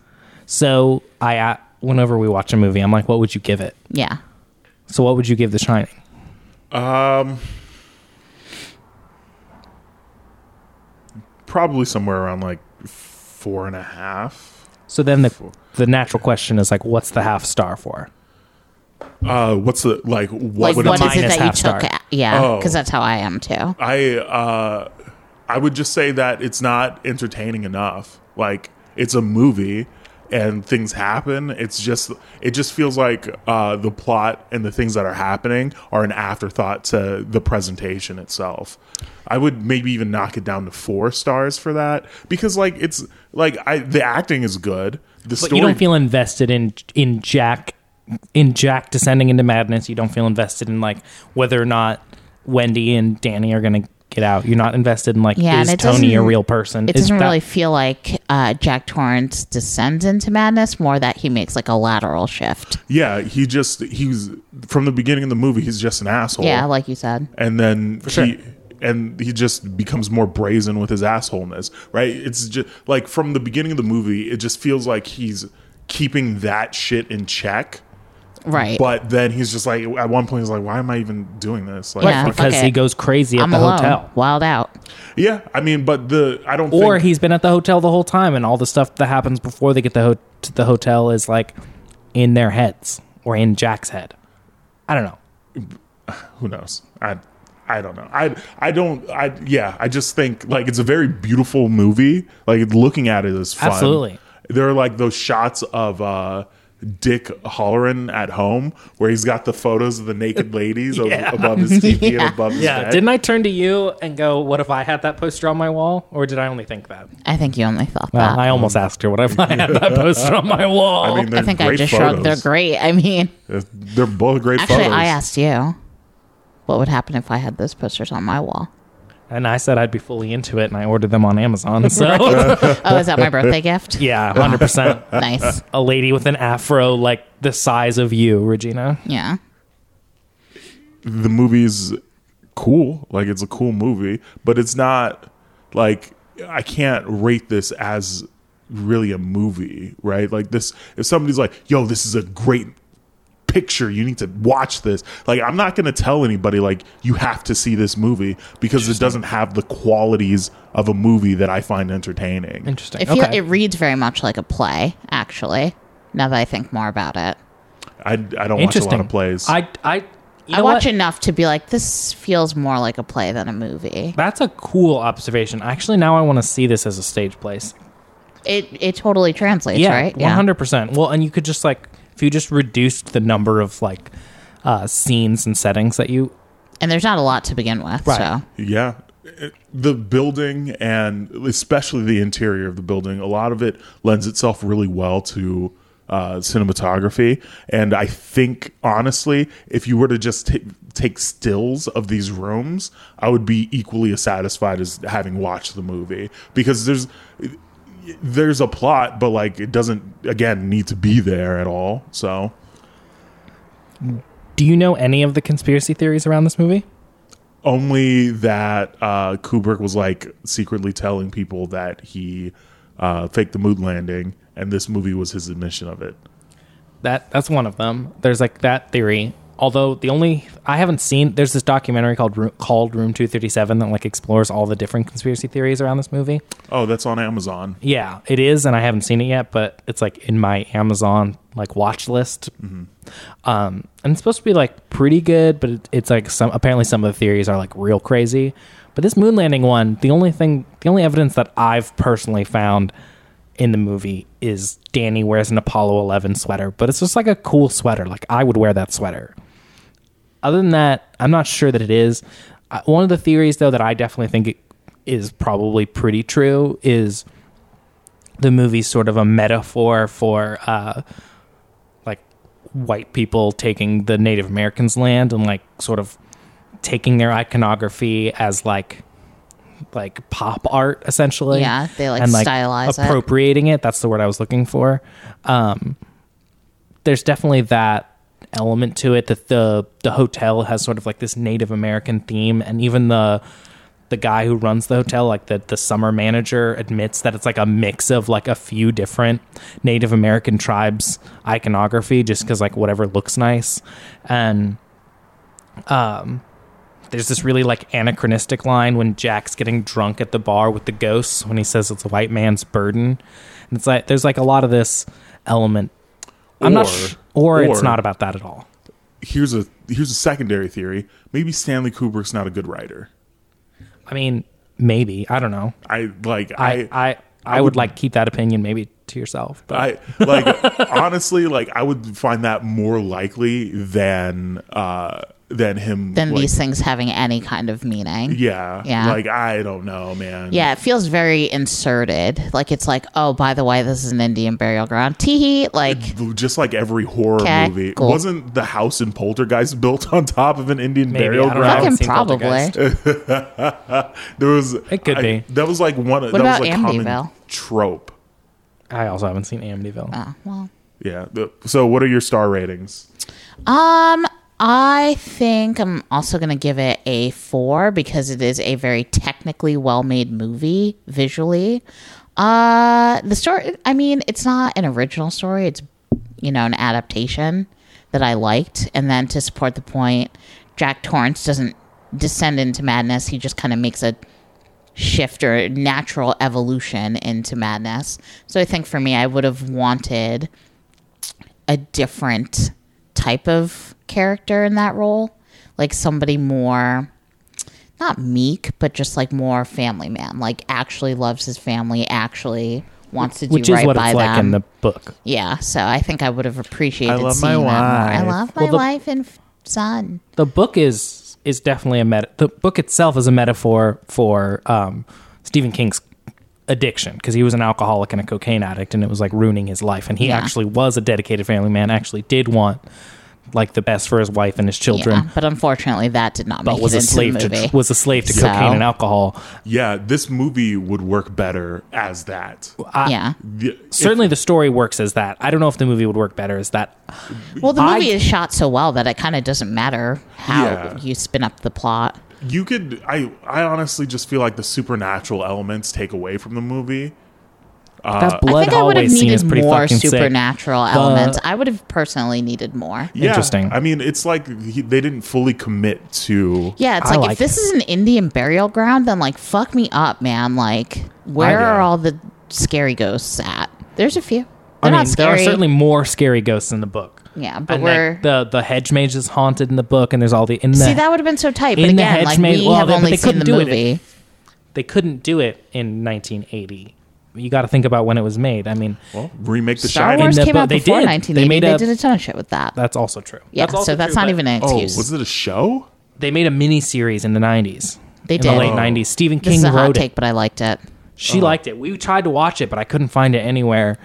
So I, uh, whenever we watch a movie, I'm like, what would you give it? Yeah. So what would you give The Shining? Um, probably somewhere around like four and a half. So then the the natural question is like, what's the half star for? Uh, what's the like? What Like, would what it is take? it minus that you half took? star. a- Yeah, Oh. because that's how I am too. I uh, I would just say that it's not entertaining enough. Like it's a movie, and things happen, it's just it just feels like uh, the plot and the things that are happening are an afterthought to the presentation itself. I would maybe even knock it down to four stars for that because like it's like I the acting is good. The But story you don't feel invested in in Jack in Jack descending into madness. You don't feel invested in like whether or not Wendy and Danny are going to get out. You're not invested in like Yeah, is and it Tony a real person? It Is doesn't that- really feel like uh, Jack Torrance descends into madness, more that he makes like a lateral shift. yeah he just he's from the beginning of the movie he's just an asshole Yeah, like you said. and then sure. he and he just becomes more brazen with his assholeness right it's just like from the beginning of the movie it just feels like he's keeping that shit in check Right. but then he's just like at one point he's like why am i even doing this like Yeah. because he goes crazy at I'm the alone. hotel. Wild out. yeah i mean but the i don't think Or think, he's been at the hotel the whole time, and all the stuff that happens before they get the ho- to the hotel is like in their heads or in Jack's head. I don't know. who knows i i don't know i i don't i yeah i just think like it's a very beautiful movie like looking at it is fun Absolutely. there are like those shots of uh Dick Hallorann at home, where he's got the photos of the naked ladies of- above his TV and above his Yeah, bed. didn't I turn to you and go, "What if I had that poster on my wall?" Or did I only think that? I think you only thought Well, that. I almost asked her, "What if I had that poster on my wall?" I mean, I think I just photos. shrugged. They're great. I mean, They're both great actually, photos. I asked you what would happen if I had those posters on my wall. And I said I'd be fully into it, and I ordered them on Amazon. So Oh, is that my birthday gift? yeah, hundred percent. Nice. A lady with an afro like the size of you, Regina. Yeah. the movie's cool. Like it's a cool movie, but it's not like I can't rate this as really a movie, right? Like this if somebody's like, "Yo, this is a great picture. You need to watch this." Like I'm not going to tell anybody like you have to see this movie because it doesn't have the qualities of a movie that I find entertaining. Interesting. I feel okay. it reads very much like a play, actually, now that I think more about it. I, I don't watch a lot of plays. I I you I watch what? enough to be like, this feels more like a play than a movie. That's a cool observation. Actually, now I want to see this as a stage place. It it totally translates, yeah, right? one hundred percent. Well, and you could just like if you just reduced the number of like uh, scenes and settings that you. And there's not a lot to begin with, Right. so Yeah. The building and especially the interior of the building, a lot of it lends itself really well to uh, cinematography. And I think, honestly, if you were to just ta take stills of these rooms, I would be equally as satisfied as having watched the movie because there's. There's a plot, but like it doesn't again need to be there at all. So Do you know any of the conspiracy theories around this movie? only that uh, Kubrick was like secretly telling people that he uh, faked the moon landing, and this movie was his admission of it. That that's one of them. There's like that theory. Although the only I haven't seen there's this documentary called Room, called Room 237 that like explores all the different conspiracy theories around this movie. Oh, that's on Amazon. Yeah, it is, and I haven't seen it yet, but it's like in my Amazon like watch list. Um, and it's supposed to be like pretty good, but it, it's like some apparently some of the theories are like real crazy. But this moon landing one, the only thing, the only evidence that I've personally found in the movie is Danny wears an Apollo 11 sweater, but it's just like a cool sweater. Like I would wear that sweater. Other than that, I'm not sure that it is. Uh, one of the theories, though, that I definitely think it is probably pretty true is the movie's sort of a metaphor for uh, like white people taking the Native Americans' land and like sort of taking their iconography as like like pop art essentially. Yeah, they, like, and like stylize it. appropriating it. That's the word I was looking for. Um, there's definitely that element to it that the the hotel has sort of like this Native American theme, and even the the guy who runs the hotel, like the the summer manager, admits that it's like a mix of like a few different Native American tribes iconography, just because like whatever looks nice, and um. There's this really like anachronistic line when Jack's getting drunk at the bar with the ghosts when he says it's a white man's burden. And it's like there's like a lot of this element I'm not, Or- sh- or, it's not about that at all. Here's a here's a secondary theory. Maybe Stanley Kubrick's not a good writer. I mean, maybe I don't know. I like I I I, I, would, would- like keep that opinion maybe to yourself. But I like honestly, like I would find that more likely than uh than him Than like, these things having any kind of meaning. Yeah, Yeah. Like I don't know, man. Yeah, it feels very inserted. Like it's like, oh, by the way, this is an Indian burial ground. Teehee. Like, just like every horror Okay, movie. cool. Wasn't the house in Poltergeist built on top of an Indian Maybe, burial I don't ground? haven't fucking probably. There was It could I- be. That was like one. Of, What that about was a common Amityville? trope. I also haven't seen Amityville. Oh, well. Yeah. so, what are your star ratings? Um, I think I'm also going to give it a four because it is a very technically well made movie visually. Uh, the story, I mean, it's not an original story, it's, you know, an adaptation that I liked. And then to support the point, Jack Torrance doesn't descend into madness, he just kind of makes a shift or natural evolution into madness. So I think for me, I would have wanted a different type of character in that role, like somebody more not meek, but just like more family man, like actually loves his family, actually wants to do Which right is what by it's like them. in the book. yeah, so I think I would have appreciated I love seeing my that more. I wife. love my Well, the- wife and f- son. The book is is definitely a meta. The book itself is a metaphor for um, Stephen King's addiction because he was an alcoholic and a cocaine addict, and it was like ruining his life. And he Yeah. actually was a dedicated family man. Actually, did want like the best for his wife and his children. Yeah, but unfortunately, that did not But make was it a into slave to was a slave to So- cocaine and alcohol. Yeah, this movie would work better as that. yeah. The- Certainly, the story works as that. I don't know if the movie would work better as that. Well, the I- movie is shot so well that it kind of doesn't matter how Yeah. you spin up the plot. you could I I honestly just feel like the supernatural elements take away from the movie. Uh, that I think I would have hallway scene is needed more fucking sick. supernatural elements. I would have personally needed more. Yeah, Interesting. I mean, it's like he, they didn't fully commit to. Yeah, it's like, like if this is an Indian burial ground, then like fuck me up, man. Like, where are all the scary ghosts at? There's a few. I They're mean, not there are certainly more scary ghosts in the book. yeah, but And we're like, the the hedge mage is haunted in the book, and there's all the in the see that would have been so tight. But in the hedge like maze- we well, have they- only they seen the do it. movie. they couldn't do it in 1980. You got to think about when it was made. I mean, Well, remake The Star Shining. Wars came book- out they before did. 1980. They made They did a ton of shit with that. that's also true. yeah, also so that's true, not but even an Oh, excuse. was it a show? They made a mini series in the 90s. They did. in the late Oh. 90s. Stephen this King is a hot wrote take, it. but I liked it. She uh-huh. liked it. We tried to watch it, but I couldn't find it anywhere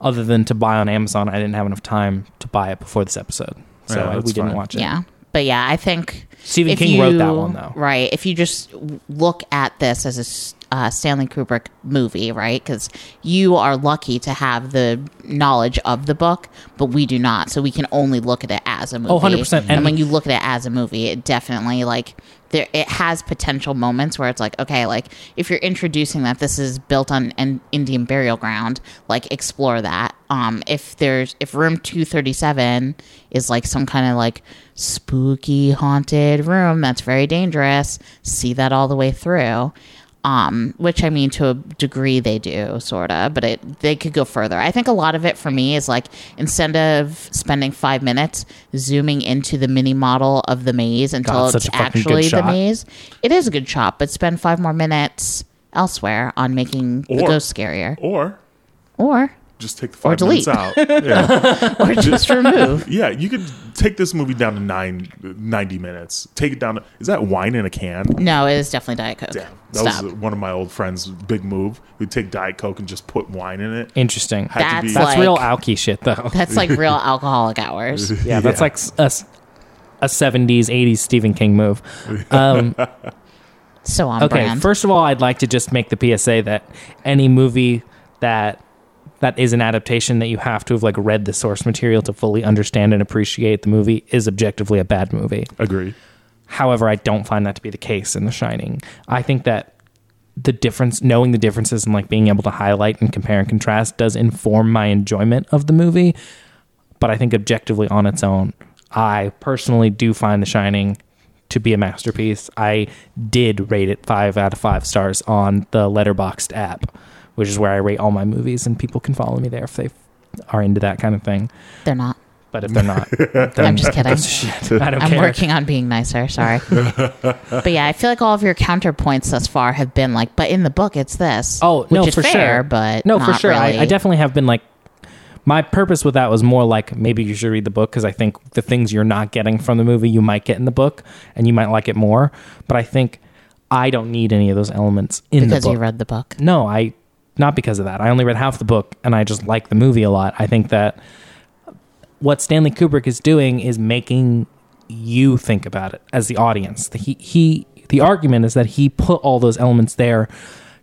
other than to buy on Amazon. I didn't have enough time to buy it before this episode, so Yeah, I- we that's didn't fine. watch it. Yeah. But yeah, I think Stephen King wrote that one, though. Right. If you just look at this as a uh, Stanley Kubrick movie, right? Because you are lucky to have the knowledge of the book, but we do not. So we can only look at it as a movie. Oh, 100%. And, And- when you look at it as a movie, it definitely like there it has potential moments where it's like okay like if you're introducing that this is built on an indian burial ground like explore that. Um if there's if room 237 is like some kind of like spooky haunted room that's very dangerous. See that all the way through um which i mean to a degree they do sort of but it they could go further. I think a lot of it for me is like instead of spending five minutes zooming into the mini model of the maze until God, it's such a fucking good actually the maze it is a good shot but spend five more minutes elsewhere on making the ghost scarier. Or or just take the five delete. minutes out. Yeah. or just remove yeah, you could take this movie down to nine, 90 minutes. Take it down to. Is that wine in a can? no it is definitely diet coke Damn. That stop was one of my old friends' big move. We'd take Diet Coke and just put wine in it. Interesting. Had to That's be. That's like- real alky shit, though. that's like real alcoholic hours Yeah, that's like s- a, s- a 70s, 80s Stephen King move. Um, so on okay, brand first of all, I'd like to just make the PSA that any movie that that is an adaptation that you have to have like read the source material to fully understand and appreciate the movie is objectively a bad movie. Agree. However, I don't find that to be the case in The Shining. I think that the difference, knowing the differences and like being able to highlight and compare and contrast does inform my enjoyment of the movie. But I think objectively on its own, I personally do find The Shining to be a masterpiece. I did rate it five out of five stars on the Letterboxd app, which is where I rate all my movies, and people can follow me there if they are into that kind of thing. they're not but if they're not, I'm just kidding. shit. I don't I'm care. working on being nicer. Sorry. but yeah, I feel like all of your counterpoints thus far have been like, but in the book, it's this. Oh which no, is for fair, sure. but no, for sure. Really. I, I definitely have been like. My purpose with that was more like maybe you should read the book because I think the things you're not getting from the movie you might get in the book and you might like it more. But I think I don't need any of those elements in because the book. Because you read the book. No, I not because of that. I only read half the book and I just like the movie a lot. I think that what Stanley Kubrick is doing is making you think about it as the audience. He he the argument is that he put all those elements there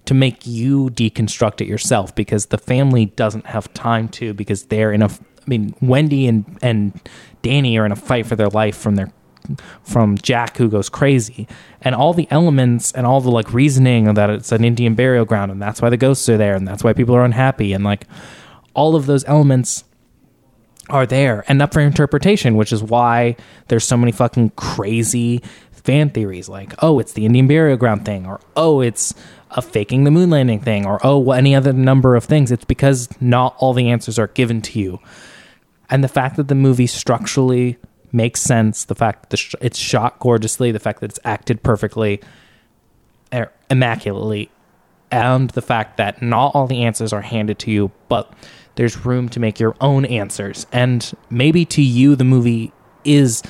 to make you deconstruct it yourself because the family doesn't have time to because they're in a I mean Wendy and and Danny are in a fight for their life from their from Jack who goes crazy and all the elements and all the like reasoning that it's an Indian burial ground and that's why the ghosts are there and that's why people are unhappy and like all of those elements are there and up for interpretation, which is why there's so many fucking crazy fan theories like, oh, it's the Indian burial ground thing, or oh, it's a faking the moon landing thing, or oh, any other number of things. It's because not all the answers are given to you. And the fact that the movie structurally makes sense, the fact that the it's shot gorgeously, the fact that it's acted perfectly, er, immaculately, and the fact that not all the answers are handed to you, but there's room to make your own answers. And maybe to you, the movie is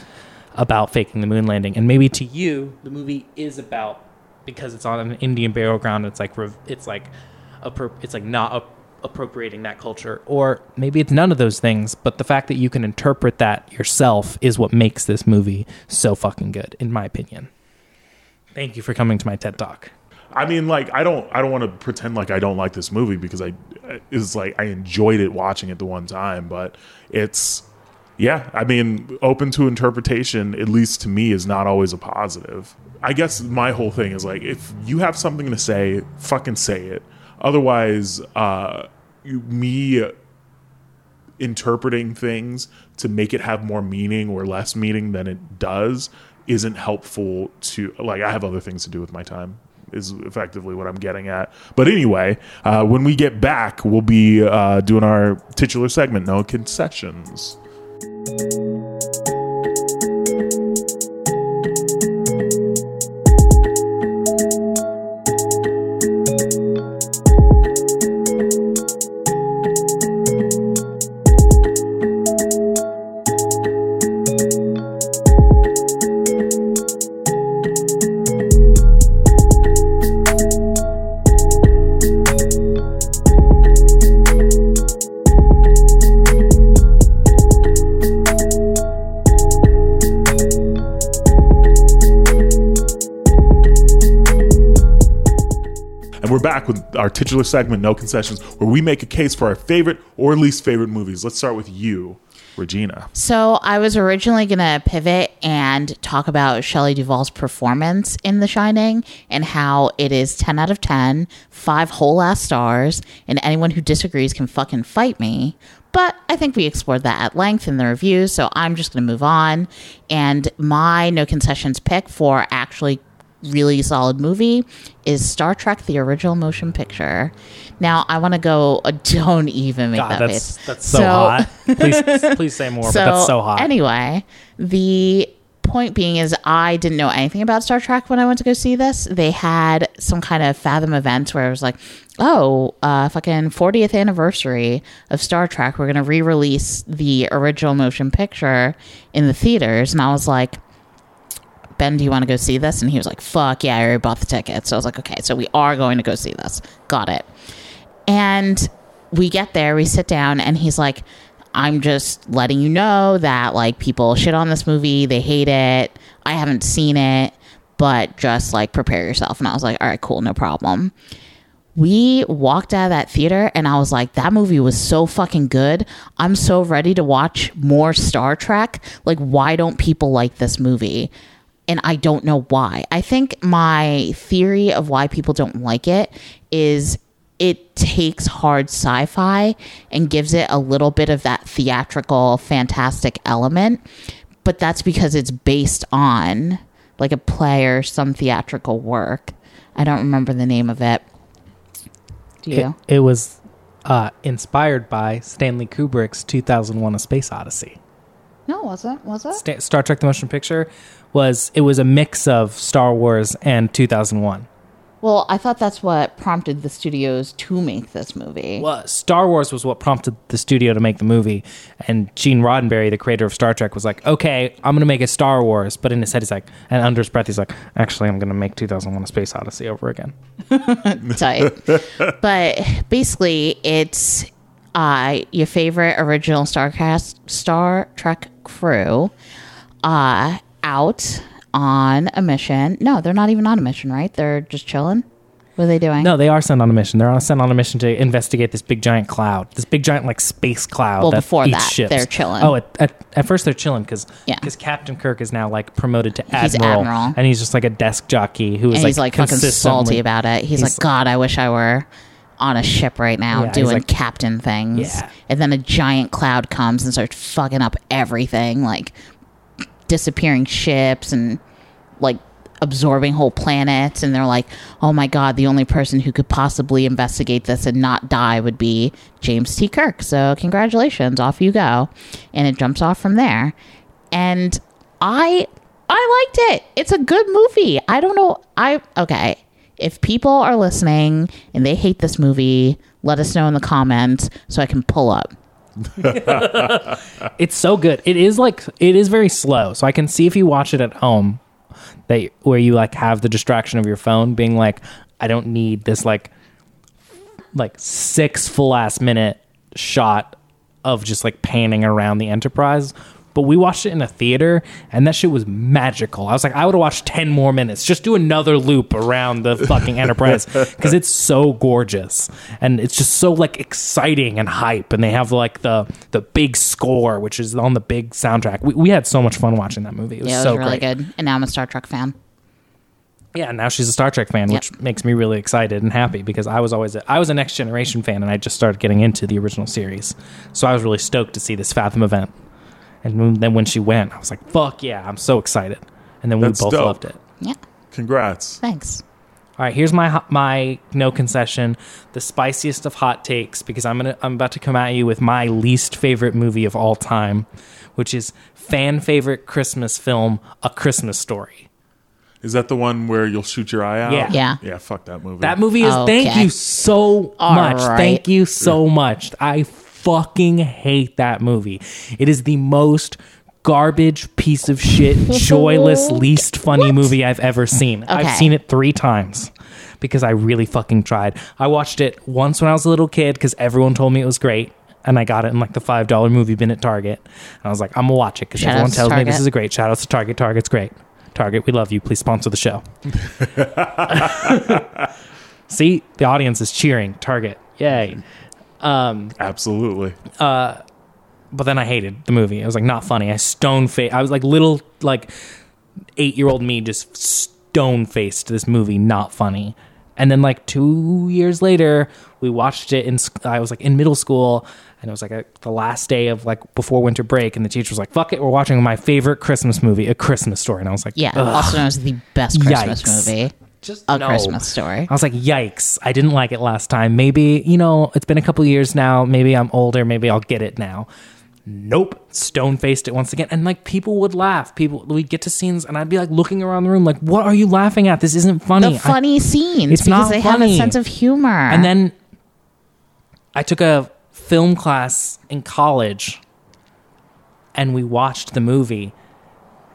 about faking the moon landing, and maybe to you, the movie is about because it's on an Indian burial ground. It's like it's like appro- it's like not appropriating that culture, or maybe it's none of those things. But the fact that you can interpret that yourself is what makes this movie so fucking good, in my opinion. Thank you for coming to my TED Talk. I mean, like, I don't, I don't want to pretend like I don't like this movie because I, it's like I enjoyed it watching it the one time, but it's, yeah, I mean, open to interpretation, at least to me, is not always a positive. I guess my whole thing is like, if you have something to say, fucking say it. Otherwise, uh, you, me interpreting things to make it have more meaning or less meaning than it does isn't helpful to like i have other things to do with my time is effectively what i'm getting at. But anyway uh, when we get back we'll be uh, doing our titular segment no concessions our titular segment, No Concessions, where we make a case for our favorite or least favorite movies. Let's start with you, Regina. So I was originally going to pivot and talk about Shelley Duvall's performance in The Shining and how it is 10 out of 10, five whole ass stars, and anyone who disagrees can fucking fight me. But I think we explored that at length in the review, so I'm just going to move on. And my no concessions pick for actually really solid movie is Star Trek: The Original Motion Picture. Now I want to go. Uh, don't even make God, that that's face. that's so, hot. Please, please say more. but that's so hot. Anyway, the point being is I didn't know anything about Star Trek when I went to go see this. They had some kind of Fathom event where it was like, oh, uh, fucking 40th anniversary of Star Trek. We're going to re release the original motion picture in the theaters. And I was like, Ben, do you want to go see this? And he was like, fuck yeah, I already bought the ticket. So I was like, okay, so we are going to go see this. Got it. And we get there, we sit down, and he's like, I'm just letting you know that like people shit on this movie, they hate it. I haven't seen it, but just like prepare yourself. And I was like, all right, cool, no problem. We walked out of that theater and I was like, that movie was so fucking good. I'm so ready to watch more Star Trek. Like, why don't people like this movie? And I don't know why. I think my theory of why people don't like it is it takes hard sci fi and gives it a little bit of that theatrical, fantastic element. But that's because it's based on like a play or some theatrical work. I don't remember the name of it. Do It, you? it was uh, inspired by Stanley Kubrick's 2001: A Space Odyssey. No, it wasn't. Was it? Sta- Star Trek: The Motion Picture was it was a mix of Star Wars and 2001. Well, I thought that's what prompted the studios to make this movie. Well, Star Wars was what prompted the studio to make the movie, and Gene Roddenberry, the creator of Star Trek, was like, "Okay, I'm gonna make a Star Wars," but in his head, he's like, and under his breath, he's like, "Actually, I'm gonna make 2001: A Space Odyssey over again." Tight. but basically, it's uh, your favorite original Starcast Star Trek crew uh, out on a mission. No, they're not even on a mission, right? They're just chilling. What are they doing? No, they are sent on a mission. They're on sent on a mission to investigate this big giant cloud, this big giant like space cloud. Well, that before that, ships. they're chilling. Oh, at, at, at first they're chilling because Yeah. Captain Kirk is now like promoted to He's admiral, admiral. and he's just like a desk jockey who is and like he's like fucking salty about it. He's, he's- like, God, I wish I were on a ship right now Yeah, doing like- captain things. Yeah. And then a giant cloud comes and starts fucking up everything, like disappearing ships and like absorbing whole planets. And they're like, oh my God, the only person who could possibly investigate this and not die would be James T. Kirk. So congratulations, off you go. And it jumps off from there. And I I liked it. It's a good movie. I don't know. I okay. If people are listening and they hate this movie, let us know in the comments so I can pull up. It's so good. It is like it is very slow. So I can see if you watch it at home, that where you like have the distraction of your phone, being like, I don't need this like like six full ass minute shot of just like panning around the Enterprise. But we watched it in a theater, and that shit was magical. I was like, I would have watched ten more minutes. Just do another loop around the fucking Enterprise because it's so gorgeous and it's just so like exciting and hype. And they have like the the big score, which is on the big soundtrack. We, we had so much fun watching that movie. It was Yeah, it was so really great. good. And now I'm a Star Trek fan. Yeah, now she's a Star Trek fan, which Yep. makes me really excited and happy because I was always a, I was a Next Generation fan, and I just started getting into the original series, so I was really stoked to see this Fathom event. And then when she went, I was like, "Fuck yeah!" I'm so excited. And then we both dope. loved it. Yeah. Congrats. Thanks. All right, here's my my no concession, the spiciest of hot takes because I'm gonna I'm about to come at you with my least favorite movie of all time, which is fan favorite Christmas film, A Christmas Story. Is that the one where you'll shoot your eye out? Yeah. Yeah. Yeah, fuck that movie. That movie is thank you so All much. right. Thank you so much. I fucking hate that movie. It is the most garbage piece of shit, joyless, least funny movie I've ever seen. I've seen it 3 times because I really fucking tried. I watched it once when I was a little kid cuz everyone told me it was great. And I got it in like the five dollar movie bin at Target. And I was like, I'm gonna watch it because everyone tells me this is a great. Shout out to Target. Target's great. Target, we love you. Please sponsor the show. See, the audience is cheering. Target, yay! Absolutely. Uh, But then I hated the movie. It was like not funny. I stone face. I was like little like eight year old me just stone faced this movie. Not funny. And then like two years later, we watched it in. I was like in middle school, and it was like a, the last day of like before winter break, and the teacher was like, "Fuck it, we're watching my favorite Christmas movie, A Christmas Story." And I was like, Yeah. "Ugh." Also known as the best Christmas Yikes. movie. Just A no. Christmas story. I was like, yikes. I didn't like it last time. Maybe, you know, it's been a couple years now. Maybe I'm older. Maybe I'll get it now. Nope. Stone faced it once again. And like people would laugh. People, we'd get to scenes and I'd be like looking around the room, like, what are you laughing at? This isn't funny. The funny scenes It's because not they have a sense of humor. And then I took a film class in college and we watched the movie.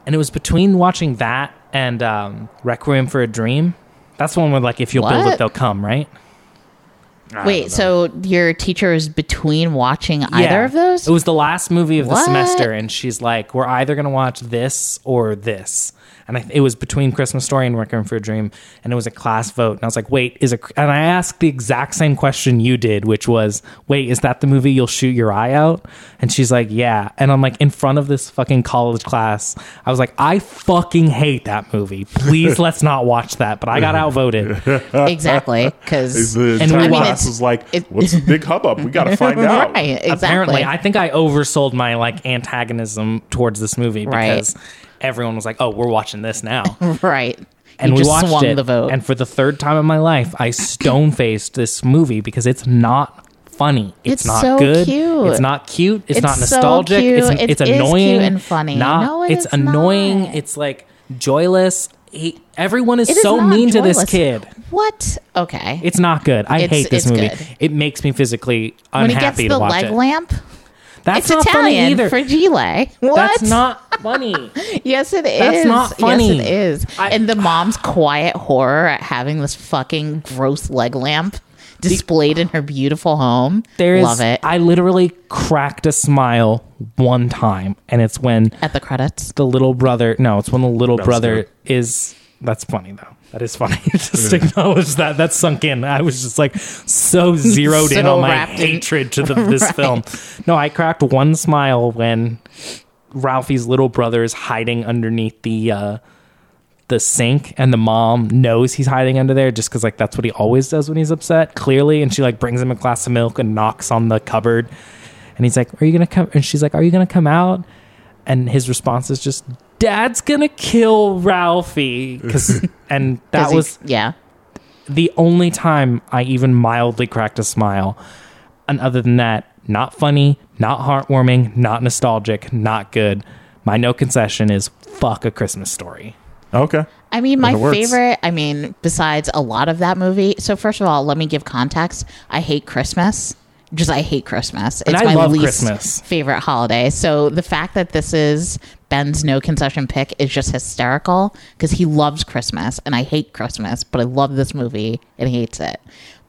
And it was between watching that and um, Requiem for a Dream. That's the one where, like, if you'll build What? it, they'll come, right? I Wait, don't know. so your teacher is between watching either of those? It was the last movie of the What? semester, and she's like, "We're either gonna watch this or this." And I, it was between Christmas Story and Requiem for a Dream, and it was a class vote. And I was like, "Wait, is it?" And I asked the exact same question you did, which was, "Wait, is that the movie you'll shoot your eye out?" And she's like, "Yeah." And I'm like, in front of this fucking college class, I was like, "I fucking hate that movie. Please, let's not watch that." But I got outvoted. exactly because the And we class watched- was like, it- "What's the big hubbub? We got to find out." right, exactly. Apparently, I think I oversold my like antagonism towards this movie Right. Everyone was like, "Oh, we're watching this now." right. and you we watched swung it. the vote. And for the third time in my life, I stone faced this movie because it's not funny. It's, It's not so good. cute. It's not cute. It's, It's not so nostalgic. cute. It's It it's annoying cute and funny. Not, No, it it's annoying. not. It's like joyless. He, everyone is is so mean to this kid. What? Okay. It's not good. I hate this movie. good. It makes me physically unhappy when he gets the watch leg it. lamp, That's it's not Italian funny either. fragile. What? That's not funny. Yes, it is. That's not funny. Yes, it is. I- and the mom's quiet horror at having this fucking gross leg lamp displayed in her beautiful home. There's, Love it. I literally cracked a smile one time, and it's when at the credits. the little brother. No, it's when the little That's brother good. is. That's funny though. That is funny. Just acknowledge that. That's sunk in. I was just like so zeroed in So on my wrapped in- hatred to the, this Right. film. No, I cracked one smile when Ralphie's little brother is hiding underneath the uh, the sink, and the mom knows he's hiding under there just because like that's what he always does when he's upset. Clearly, and she like brings him a glass of milk and knocks on the cupboard, and he's like, "Are you gonna come?" And she's like, "Are you gonna come out?" And his response is just, "Dad's gonna kill Ralphie," because and 'Cause that he- was yeah. the only time I even mildly cracked a smile. And other than that, not funny, not heartwarming, not nostalgic, not good. My no concession is fuck a Christmas story. Okay. I mean, my It works. favorite, I mean, besides a lot of that movie. So, first of all, let me give context. I hate Christmas. Just, I hate Christmas. And It's I my love least Christmas. favorite holiday. So, the fact that this is Ben's no concession pick is just hysterical because he loves Christmas and I hate Christmas, but I love this movie and he hates it.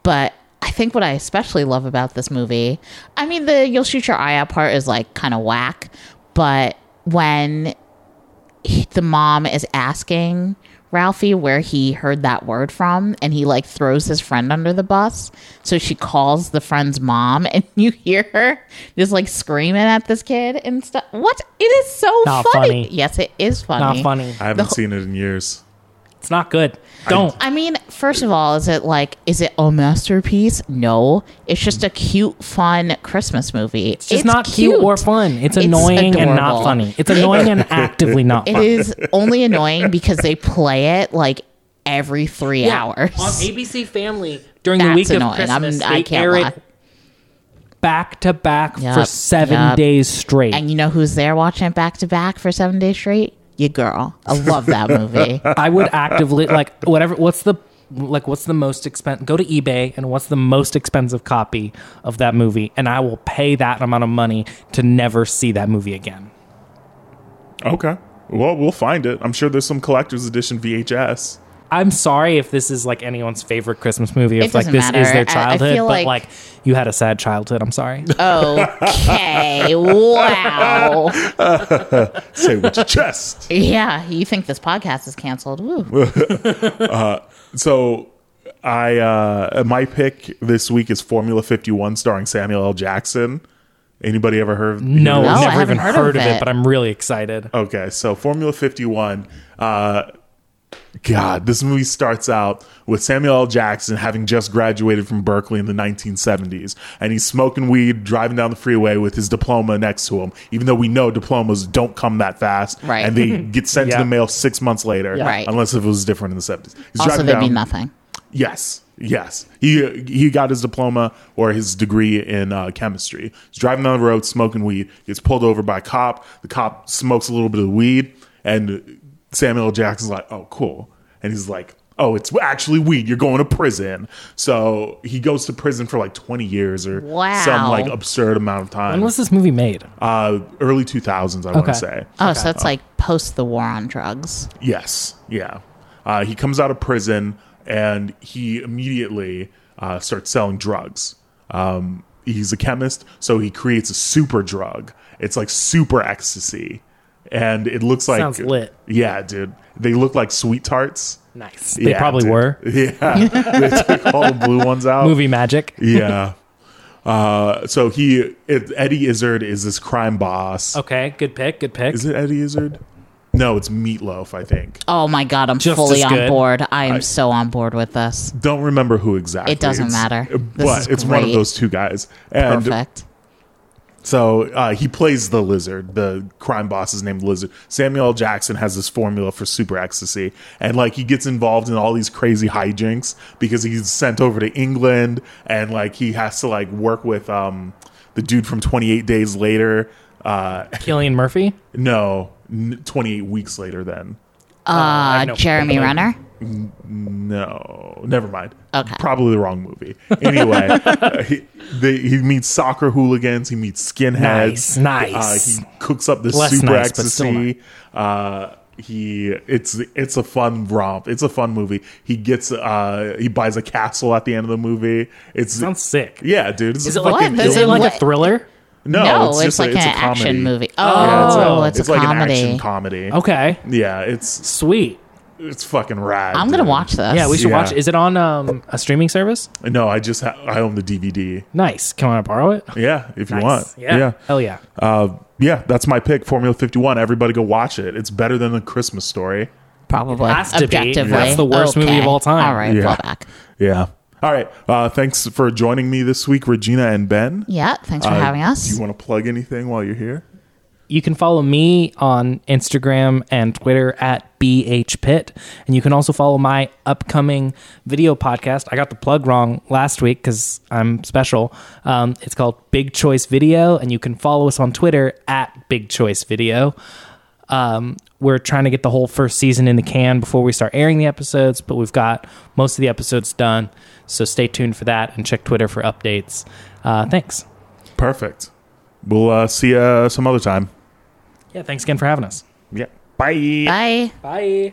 But I think what I especially love about this movie, I mean, the you'll shoot your eye out part is like kind of whack, but when he- the mom is asking Ralphie where he heard that word from, and he like throws his friend under the bus. So she calls the friend's mom, and you hear her just like screaming at this kid and stuff. What? It is so Not funny. funny. Yes, it is funny. Not funny. I haven't The- seen it in years. It's not good. Don't. I mean, first of all, is it like, is it a masterpiece? No, it's just a cute, fun Christmas movie. It's just not cute. or fun. It's, It's annoying and not funny. It's annoying and actively not It fun. is only annoying because they play it like every three hours. On ABC Family during the That's week annoying. of I'm- Christmas, I can't air it back to back for seven yup. days straight. And you know who's there watching it back to back for seven days straight? Your girl. I love that movie. I would actively like whatever. What's the like? What's the most expensive? Go to eBay and what's the most expensive copy of that movie, and I will pay that amount of money to never see that movie again. Okay. Well, we'll find it. I'm sure there's some collector's edition VHS. I'm sorry if this is like anyone's favorite Christmas movie. If It like doesn't this is matter. their I- I childhood, feel but like- like you had a sad childhood. I'm sorry. Okay. wow. Say it with your chest. Yeah. You think this podcast is canceled? Woo. So, I uh my pick this week is Formula 51, starring Samuel L. Jackson. Anybody ever heard? No, No, I I've never even heard heard, of of it. it. but I'm really excited. Okay, so Formula 51. Uh, God, this movie starts out with Samuel L. Jackson having just graduated from Berkeley in the 1970s, and he's smoking weed, driving down the freeway with his diploma next to him. Even though we know diplomas don't come that fast, Right. And they get sent Yeah. to the mail six months later, Right. Unless if it was different in the 70s. He's Also, driving they down- mean nothing. Yes, yes. He he got his diploma or his degree in uh, chemistry. He's driving down the road smoking weed. Gets pulled over by a cop. The cop smokes a little bit of weed, and Samuel Jackson's like, "Oh, cool," and he's like. Oh, it's actually weed. You're going to prison. So he goes to prison for like 20 years or Wow. some like absurd amount of time. When was this movie made? uh, early 2000s, I want to say. Oh, so that's like post the war on drugs. Yes, yeah. Uh, he comes out of prison and he immediately uh, starts selling drugs. Um, he's a chemist, so he creates a super drug. It's like super ecstasy, and it looks like Sounds lit. Yeah, dude, they look like sweet tarts. Nice. They Yeah, probably dude. were. Yeah, they took all the blue ones out. Movie magic. Yeah. Uh, so he, it, Eddie Izzard is this crime boss. Okay, good pick. Good pick. Is it Eddie Izzard? No, it's Meatloaf. I think. Oh my God, I'm Just fully on board. I am so on board with this. Don't remember who exactly. It doesn't It's- matter. This But is it's one of those two guys. And Perfect. So uh, he plays the lizard. The crime boss is named Lizard. Samuel L. Jackson has this formula for super ecstasy, and like he gets involved in all these crazy hijinks because he's sent over to England, and like he has to like work with um, the dude from Twenty Eight Days Later. Uh, Cillian Murphy. no, Twenty Eight Weeks Later. Then Uh, have no Jeremy clue. Renner. No, never mind. Okay. Probably the wrong movie. Anyway, uh, he, they, he meets soccer hooligans. He meets skinheads. Nice, nice. Uh, he cooks up this Less super nice, ecstasy. Uh, he it's it's a fun romp. It's a fun movie. He gets uh he buys a castle at the end of the movie. It's Sounds sick. yeah, dude. It's Is a it like fucking What? is it like What? a thriller? no, No, it's, it's, just like a, it's an a comedy. action movie. Yeah, it's, Oh, a, it's, it's a like comedy. an action comedy. Okay, Yeah, it's sweet. It's fucking rad. I'm gonna dude. watch this. Yeah, we should Yeah. watch. Is it on um, a streaming service? No, I just ha- I own the DVD. Nice. Can I borrow it? Yeah, if you want. Yeah. yeah. Hell yeah. Uh, yeah, that's my pick. Formula 51. Everybody go watch it. It's better than the Christmas story. Probably. It has to be. Objectively. That's the worst movie of all time. All right, Yeah. fall back. Yeah. All right. Uh, thanks for joining me this week, Regina and Ben. Yeah, thanks for Uh, having Do us. you want to plug anything while you're here? You can follow me on Instagram and Twitter at BHPit. And you can also follow my upcoming video podcast. I got the plug wrong last week because I'm special. Um, it's called Big Choice Video. And you can follow us on Twitter at Big Choice Video. Um, we're trying to get the whole first season in the can before we start airing the episodes, but we've got most of the episodes done. So stay tuned for that and check Twitter for updates. Uh, thanks. Perfect. We'll uh, see you some other time. Yeah, thanks again for having us. Yeah. Bye. Bye. Bye.